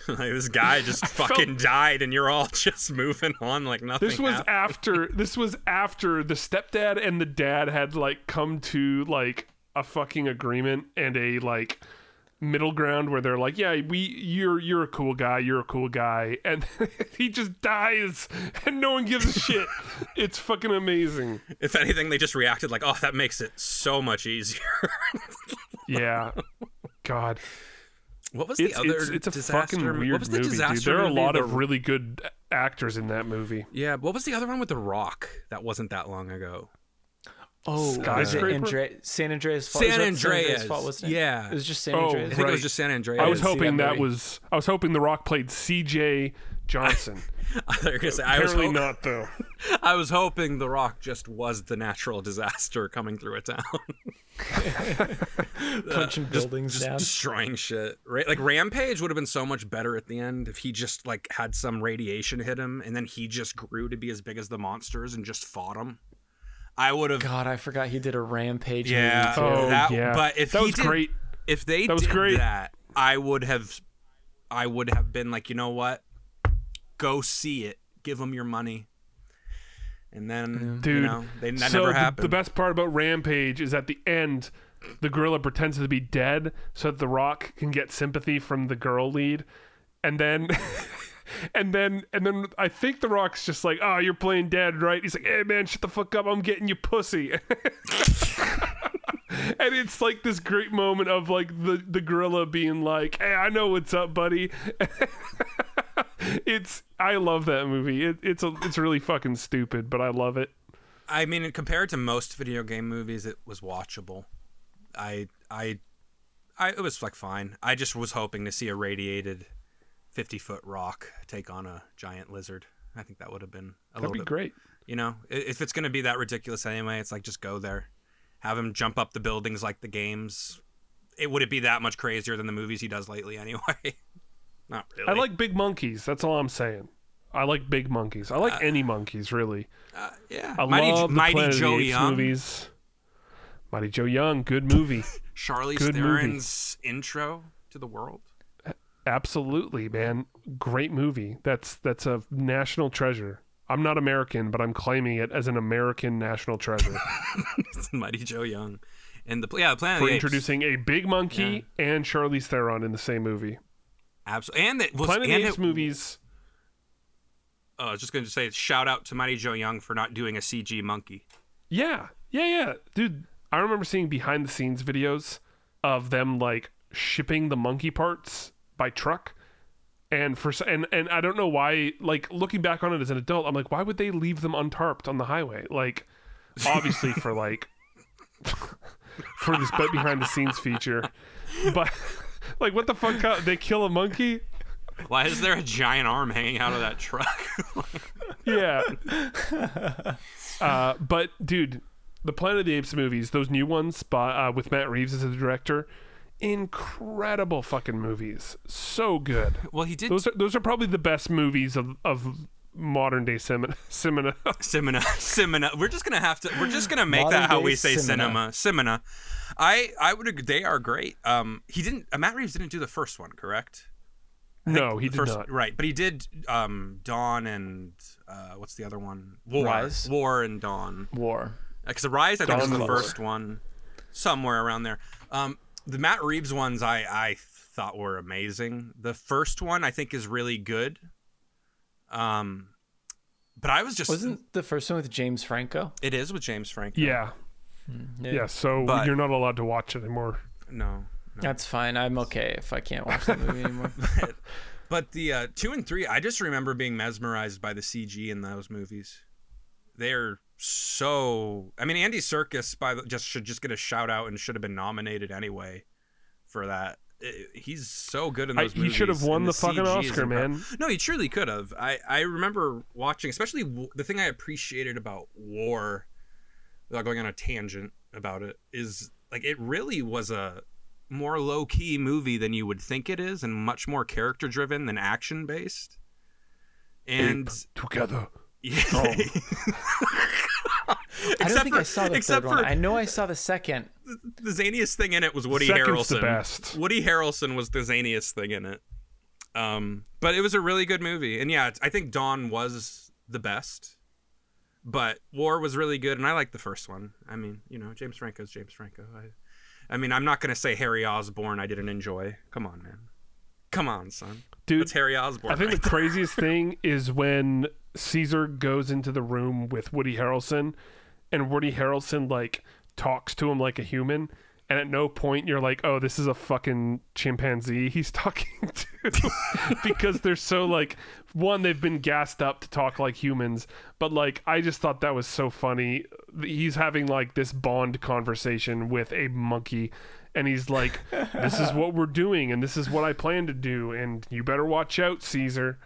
<laughs> like this guy <laughs> just fucking died, and you're all <laughs> just moving on like nothing. this was happened. after this was after the stepdad and the dad had like come to like a fucking agreement and a like middle ground where they're like yeah we you're you're a cool guy you're a cool guy and he just dies and no one gives a shit it's fucking amazing If anything, they just reacted like, "Oh, that makes it so much easier." yeah god what was the it's, other? it's, it's a disaster? fucking what weird was the movie dude there are a movie? lot The- of really good actors in that movie Yeah, what was the other one with The Rock? That wasn't that long ago. Oh, was it Skyscraper? Andre- San Andreas fault? San Is that San Andreas. fault, wasn't it? Yeah. it was just San Oh, Andreas. I think it was just San Andreas. I was hoping that that was I was hoping The Rock played C.J. Johnson. <laughs> I thought you were gonna say, I was, Apparently not though. <laughs> I was hoping The Rock just was the natural disaster coming through a town, <laughs> <laughs> <laughs> punching buildings just down. destroying shit. Ra- Like Rampage would have been so much better at the end if he just like had some radiation hit him, and then he just grew to be as big as the monsters and just fought them. I would have. God, I forgot he did a rampage. Yeah. movie too. Oh That- yeah, but if that he was did- great. if they That was did great. that, I would have, I would have been like, you know what, go see it, give them your money, and then Dude, you know, they that so never the- The, best part about Rampage is at the end, the gorilla pretends to be dead so that The Rock can get sympathy from the girl lead, and then. <laughs> And then, and then, I think The Rock's just like, "Oh, you're playing dead, right?" He's like, "Hey, man, shut the fuck up! I'm getting you pussy." <laughs> and it's like this great moment of like the the gorilla being like, "Hey, I know what's up, buddy." <laughs> it's I love that movie. It, it's a it's really fucking stupid, but I love it. I mean, compared to most video game movies, it was watchable. I, I, I, it was like fine. I just was hoping to see a radiated, fifty foot rock take on a giant lizard. I think that would have been a That'd little be bit great. You know, if it's going to be that ridiculous anyway, it's like just go there, have him jump up the buildings like the games. It would it be that much crazier than the movies he does lately <laughs> anyway? Not really. I like big monkeys. That's all I'm saying. I like big monkeys. I like any monkeys, really. Uh, yeah. I Mighty, love the Mighty Planet Joe of the Apes Young, movies. Mighty Joe Young, good movie. <laughs> Charlize Good movie. Intro to the world. Absolutely, man. Great movie. That's that's a national treasure. I'm not American, but I'm claiming it as an American national treasure <laughs> Mighty Joe Young, and the yeah, the Planet for the Apes. introducing a big monkey and Charlize Theron in the same movie. Absolutely, and it was Planet of and the Apes it, movies. uh, I was just going to say shout out to Mighty Joe Young for not doing a CG monkey. Yeah, yeah, yeah, dude. I remember seeing behind the scenes videos of them like shipping the monkey parts by truck, and for and and I don't know why. Like looking back on it as an adult, I'm like, why would they leave them untarped on the highway? Like, obviously for like <laughs> for this but behind the scenes feature, but <laughs> <laughs> like, what the fuck? They kill a monkey? Why is there a giant arm hanging out of that truck? <laughs> yeah. <laughs> uh, but dude, the Planet of the Apes movies, those new ones by, uh, with Matt Reeves as the director, incredible fucking movies. So good. well, he did Those are those are probably the best movies of of modern day cinema. cinema. Cinema. Simina. We're just gonna have to. We're just gonna make Modern that how we say cinema. cinema. I I would agree. They are great. Um, he didn't. Uh, Matt Reeves didn't do the first one, correct? no, he did first, not. Right, but he did. Um, Dawn and uh, what's the other one? War. Rise. War and Dawn. War. Because the Rise, I think, was Dawn the War. first one, somewhere around there. Um, the Matt Reeves ones, I I thought were amazing. The first one, I think, is really good. Um, but I was just Wasn't the first one with James Franco? it is with James Franco. Yeah. Yeah, so But- you're not allowed to watch it anymore. No. That's fine. I'm okay if I can't watch that movie anymore. <laughs> But the uh, two and three, I just remember being mesmerized by the CG in those movies. They're so. I mean, Andy Serkis by the, just should just get a shout out and should have been nominated anyway for that. I- He's so good in I- those he should have won and the fucking CG Oscar, man. No, he truly could have. I I remember watching, especially w- the thing I appreciated about War, without going on a tangent about it, is like it really was a more low key movie than you would think it is, and much more character driven than action based. And Together. yeah, <laughs> I don't think I saw the except third one. I know I saw the second. the zaniest thing in it was Woody Second's the Harrelson. best. Woody Harrelson was the zaniest thing in it. Um, but it was a really good movie, and yeah, I think Dawn was the best. But War was really good, and I like the first one. I mean, you know, James Franco's James Franco. I, I mean, I'm not gonna say Harry Osborn I didn't enjoy. Come on, man. Come on, son. Dude, That's Harry Osborn. I think right the <laughs> craziest thing is when Caesar goes into the room with Woody Harrelson and Woody Harrelson like talks to him like a human and at no point you're like, "Oh, this is a fucking chimpanzee he's <laughs> talking to." <laughs> because they're so like one they've been gassed up to talk like humans, but like I just thought that was so funny. He's having like this bond conversation with a monkey and he's like, "This is what we're doing, and this is what I plan to do, and you better watch out, Caesar."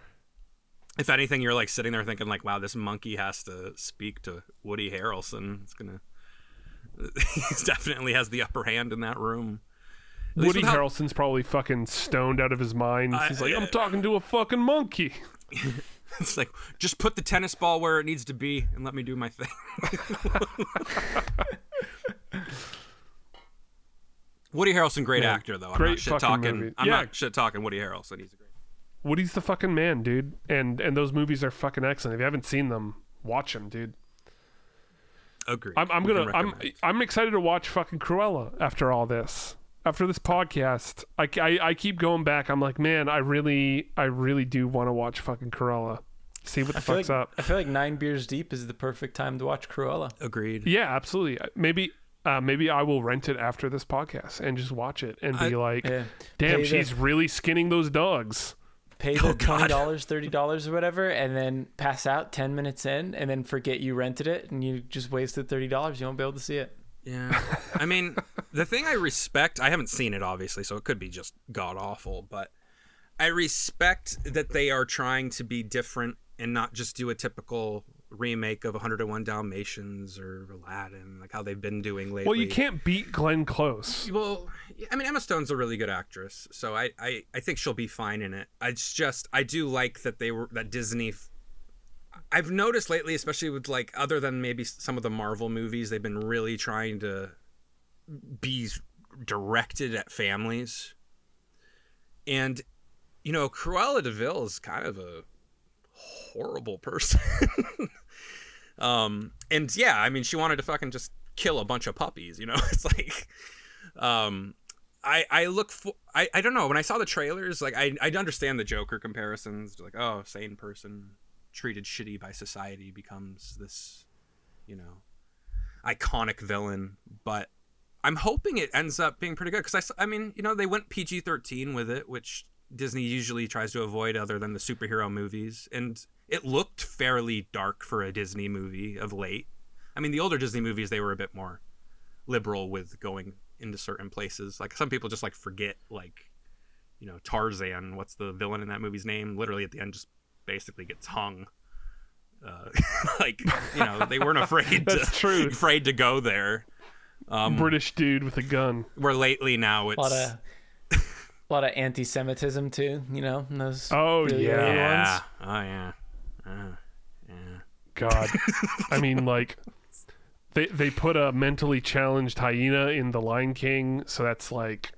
if anything, you're like sitting there thinking like, wow, this monkey has to speak to Woody Harrelson. It's gonna. He <laughs> definitely has the upper hand in that room. At Woody with how- Harrelson's probably fucking stoned out of his mind. I- He's like, "I'm talking to a fucking monkey." <laughs> It's like just put the tennis ball where it needs to be and let me do my thing. <laughs> Woody Harrelson, great actor though. I'm great not shit talking. movie. I'm Yeah. not shit talking Woody Harrelson. He's a great. Woody's the fucking man, dude. And and those movies are fucking excellent. If you haven't seen them, watch them, dude. Agreed. I'm, I'm gonna can I'm. I'm excited to watch fucking Cruella after all this. After this podcast, I, I, I keep going back. I'm like, man, I really I really do want to watch fucking Cruella. See what the I fuck's like, up. I feel like nine beers deep is the perfect time to watch Cruella. Agreed. Yeah, absolutely. Maybe uh, maybe I will rent it after this podcast and just watch it and be I- like, Yeah. damn, Pay the- she's really skinning those dogs. Pay Oh, the twenty dollars, thirty dollars, or whatever, and then pass out ten minutes in, and then forget you rented it, and you just wasted thirty dollars. You won't be able to see it. Yeah. I mean, the thing I respect, I haven't seen it obviously, so it could be just god awful, but I respect that they are trying to be different and not just do a typical remake of 101 Dalmatians or Aladdin, like how they've been doing lately. Well, you can't beat Glenn Close. Well, I mean, Emma Stone's a really good actress, so I, I, I think she'll be fine in it. It's just I do like that they were that Disney. I've noticed lately, especially with like other than maybe some of the Marvel movies, they've been really trying to be directed at families. And you know, Cruella de Vil is kind of a horrible person. <laughs> um, and yeah, I mean, she wanted to fucking just kill a bunch of puppies. You know, <laughs> it's like, um, I I look for I I don't know when I saw the trailers, like I I understand the Joker comparisons, like oh, sane person treated shitty by society becomes this, you know, iconic villain, but. I'm hoping it ends up being pretty good because I, I mean, you know, they went PG 13 with it, which Disney usually tries to avoid other than the superhero movies. And it looked fairly dark for a Disney movie of late. I mean, the older Disney movies, they were a bit more liberal with going into certain places. Like some people just like forget, like, you know, Tarzan, what's the villain in that movie's name? Literally at the end, just basically gets hung. Uh, <laughs> like, you know, they weren't <laughs> afraid to, That's true. <laughs> afraid to go there. Um, British dude with a gun. where lately now it's A lot of a lot of anti-Semitism too. You know, in those Oh, really yeah. early yeah, oh yeah, uh, yeah. God. <laughs> I mean, like, they they put a mentally challenged hyena in The Lion King, so that's like.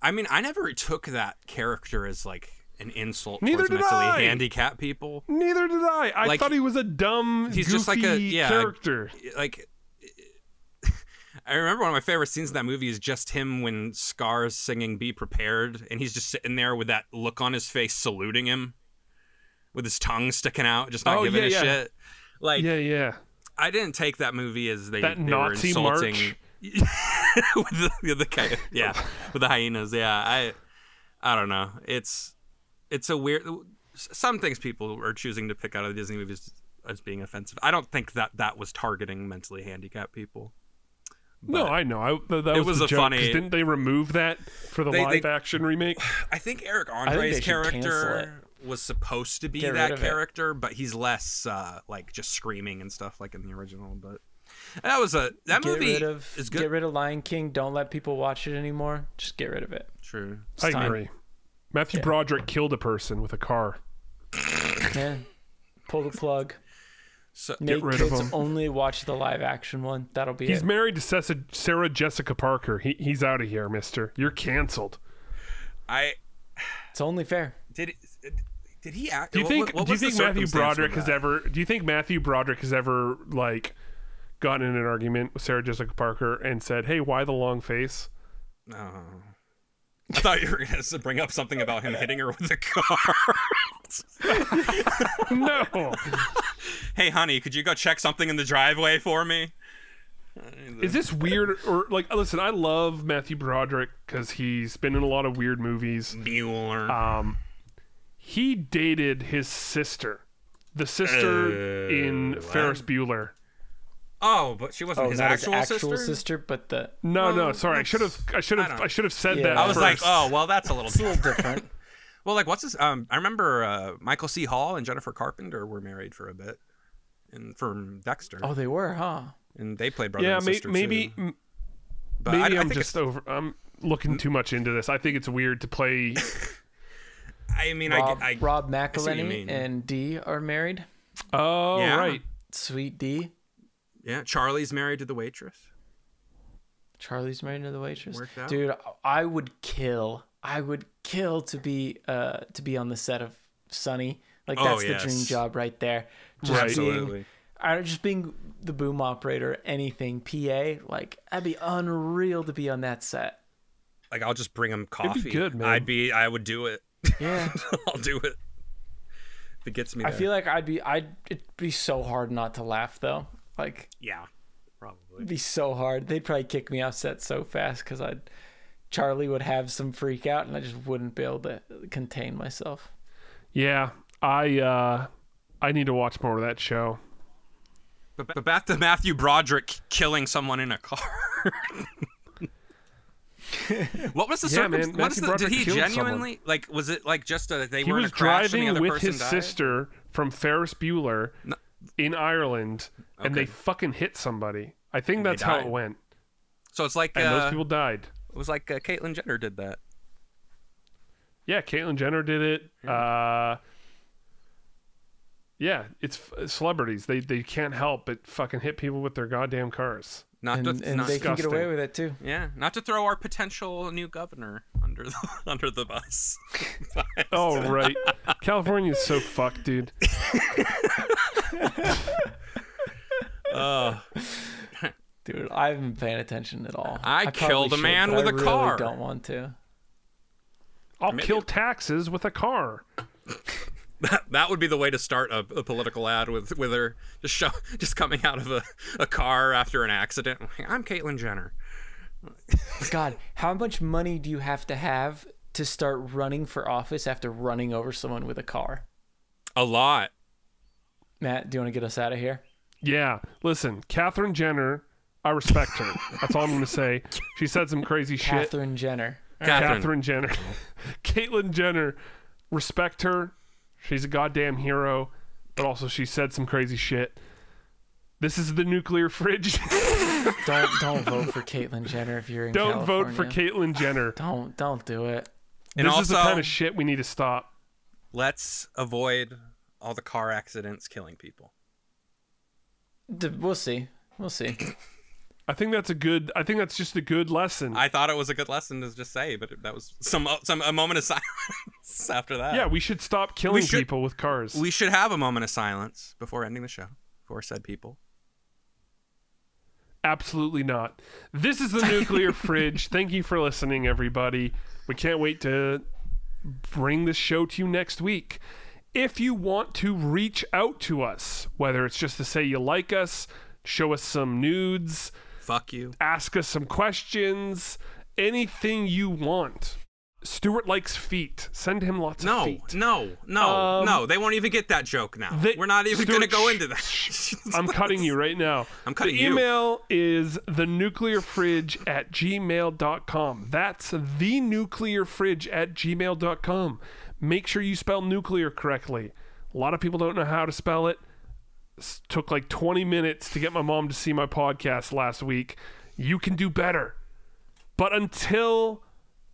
I mean, I never took that character as like an insult Neither towards did mentally I. handicapped people. Neither did I. I Like, thought he was a dumb, he's goofy just like a- yeah, character. Like, I remember one of my favorite scenes in that movie is just him when Scar's singing "Be Prepared," and he's just sitting there with that look on his face, saluting him, with his tongue sticking out, just not Oh, giving yeah, a yeah. shit. Like, yeah, yeah. I didn't take that movie as they, That they Nazi were insulting march? <laughs> with the, the yeah with the hyenas. Yeah, I I don't know. It's it's a weird. Some things people are choosing to pick out of the Disney movies as being offensive. I don't think that that was targeting mentally handicapped people. No, I know. I, th- that It was, was a joke, 'cause funny- Didn't they remove that for the They- live they- action remake? <sighs> I think Eric Andre's should cancel character was supposed to be Get that of it. character, but he's less uh, like just screaming and stuff like in the original. But that was a that Get movie rid of is good. get rid of Lion King. Don't let people watch it anymore. Just get rid of it. True. It's I time. agree. Matthew Yeah. Broderick killed a person with a car. Yeah. Pull the plug. So Make rid of kids him. only watch the live action one. That'll be He's it. married to Sarah Jessica Parker. He, he's out of here, mister. You're canceled. I It's only fair. did. Did he act? Do you think what- what do you think Matthew Broderick has ever do you think Matthew Broderick has ever like gotten in an argument with Sarah Jessica Parker and said, "Hey, why the long face?" Oh. I thought you were going to bring up something about him hitting her with a car. <laughs> no. hey, honey, could you go check something in the driveway for me? Is this weird or like listen, I love Matthew Broderick cuz he's been in a lot of weird movies. Bueller. Um he dated his sister. The sister in Ferris Bueller. Oh, but she wasn't Oh, his not actual, his actual sister? sister, but the No, no, sorry. I should have I should have don't- I, should have said Yeah. that I was like, oh, well, that's a little it's a little different. different. <laughs> Well, like, what's this? Um, I remember uh, Michael C. Hall and Jennifer Carpenter were married for a bit, and from Dexter, Oh, they were, huh? and they played brother yeah, and sister maybe too. m- But I, maybe I I'm think just over. I'm looking too much into this. I think it's weird to play. <laughs> I mean, Rob, I, I Rob see what McElhenney mean. and Dee are married. Oh, Yeah. right. Sweet D. yeah, Charlie's married to the waitress. Charlie's married to the waitress. Worked out. Dude, I would kill. I would kill to be uh to be on the set of Sunny. Like Oh, that's the dream job right there. Just Right. being Absolutely. I just being the boom operator, anything PA, like that'd be unreal to be on that set. Like, I'll just bring him be coffee. good, man. I'd be, I would do it. Yeah. <laughs> I'll do it. If it gets me. I feel like I'd be I'd it'd be so hard not to laugh though. Like yeah, probably. it'd be so hard. They'd probably kick me off set so fast because I'd Charlie would have some freak out and I just wouldn't be able to contain myself. Yeah, I uh, I need to watch more of that show. But, but back to Matthew Broderick killing someone in a car. <laughs> what was the Yeah, man, circumstance? What is the, did he killed genuinely like? Was it like just a they He were in was a crash and the driving other with person his died? sister from Ferris Bueller in Ireland, and they fucking hit somebody. I think And they that's how it died. went, So it's like and uh, those people died. it was like uh, Caitlyn Jenner did that. Yeah, Caitlyn Jenner did it. Uh, yeah, it's f- celebrities. They they can't help but fucking hit people with their goddamn cars. Not And, to, and not, they can get away disgusting. with it too. yeah, not to throw our potential new governor under the <laughs> under the bus. But <laughs> Oh right, California's so fucked, dude. <laughs> <laughs> Uh, Dude, I haven't been paying attention at all. I probably killed a should, man but with I a really car. Don't want to. I'll Maybe- kill taxes with a car. <laughs> that, that would be the way to start a, a political ad with with her just show just coming out of a, a car after an accident. I'm Caitlyn Jenner. God, how much money do you have to have to start running for office after running over someone with a car? A lot. Matt, do you want to get us out of here? Yeah, listen, Catherine Jenner, I respect her. That's all I'm gonna say. She said some crazy shit. Catherine Jenner. Catherine. Catherine Jenner, <laughs> Caitlyn Jenner, respect her. She's a goddamn hero, but also she said some crazy shit. This is the nuclear fridge. <laughs> Don't don't vote for Caitlyn Jenner if you're in Don't vote for California. Caitlyn Jenner. <sighs> Don't don't do it. And this is the kind of shit we need to stop. Let's avoid all the car accidents killing people. D- We'll see. We'll see. <coughs> I think that's a good. I think that's just a good lesson. I thought it was a good lesson to just say, but that was some some a moment of <laughs> silence after that. yeah, we should stop killing should- people with cars. we should have a moment of silence before ending the show for said people. Absolutely not. This is the nuclear <laughs> fridge. Thank you for listening, everybody. We can't wait to bring this show to you next week. If you want to reach out to us, whether it's just to say you like us, show us some nudes, Fuck you. ask us some questions, anything you want. Stuart likes feet. Send him lots No, of feet. no, no, Um, no. They won't even get that joke now. They- We're not even going to go into that. <laughs> I'm cutting you right now. I'm cutting the you. email is the nuclear fridge at gmail.com. That's the nuclear fridge at gmail.com. Make sure you spell nuclear correctly. A lot of people don't know how to spell it. Took like 20 minutes to get my mom to see my podcast last week. You can do better. But until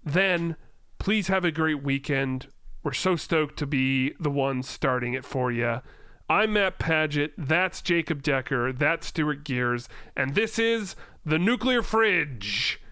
then, please have a great weekend. We're so stoked to be the ones starting it for you. I'm Matt Paget. That's Jacob Decker. That's Stuart Gears. And this is The Nuclear Fridge.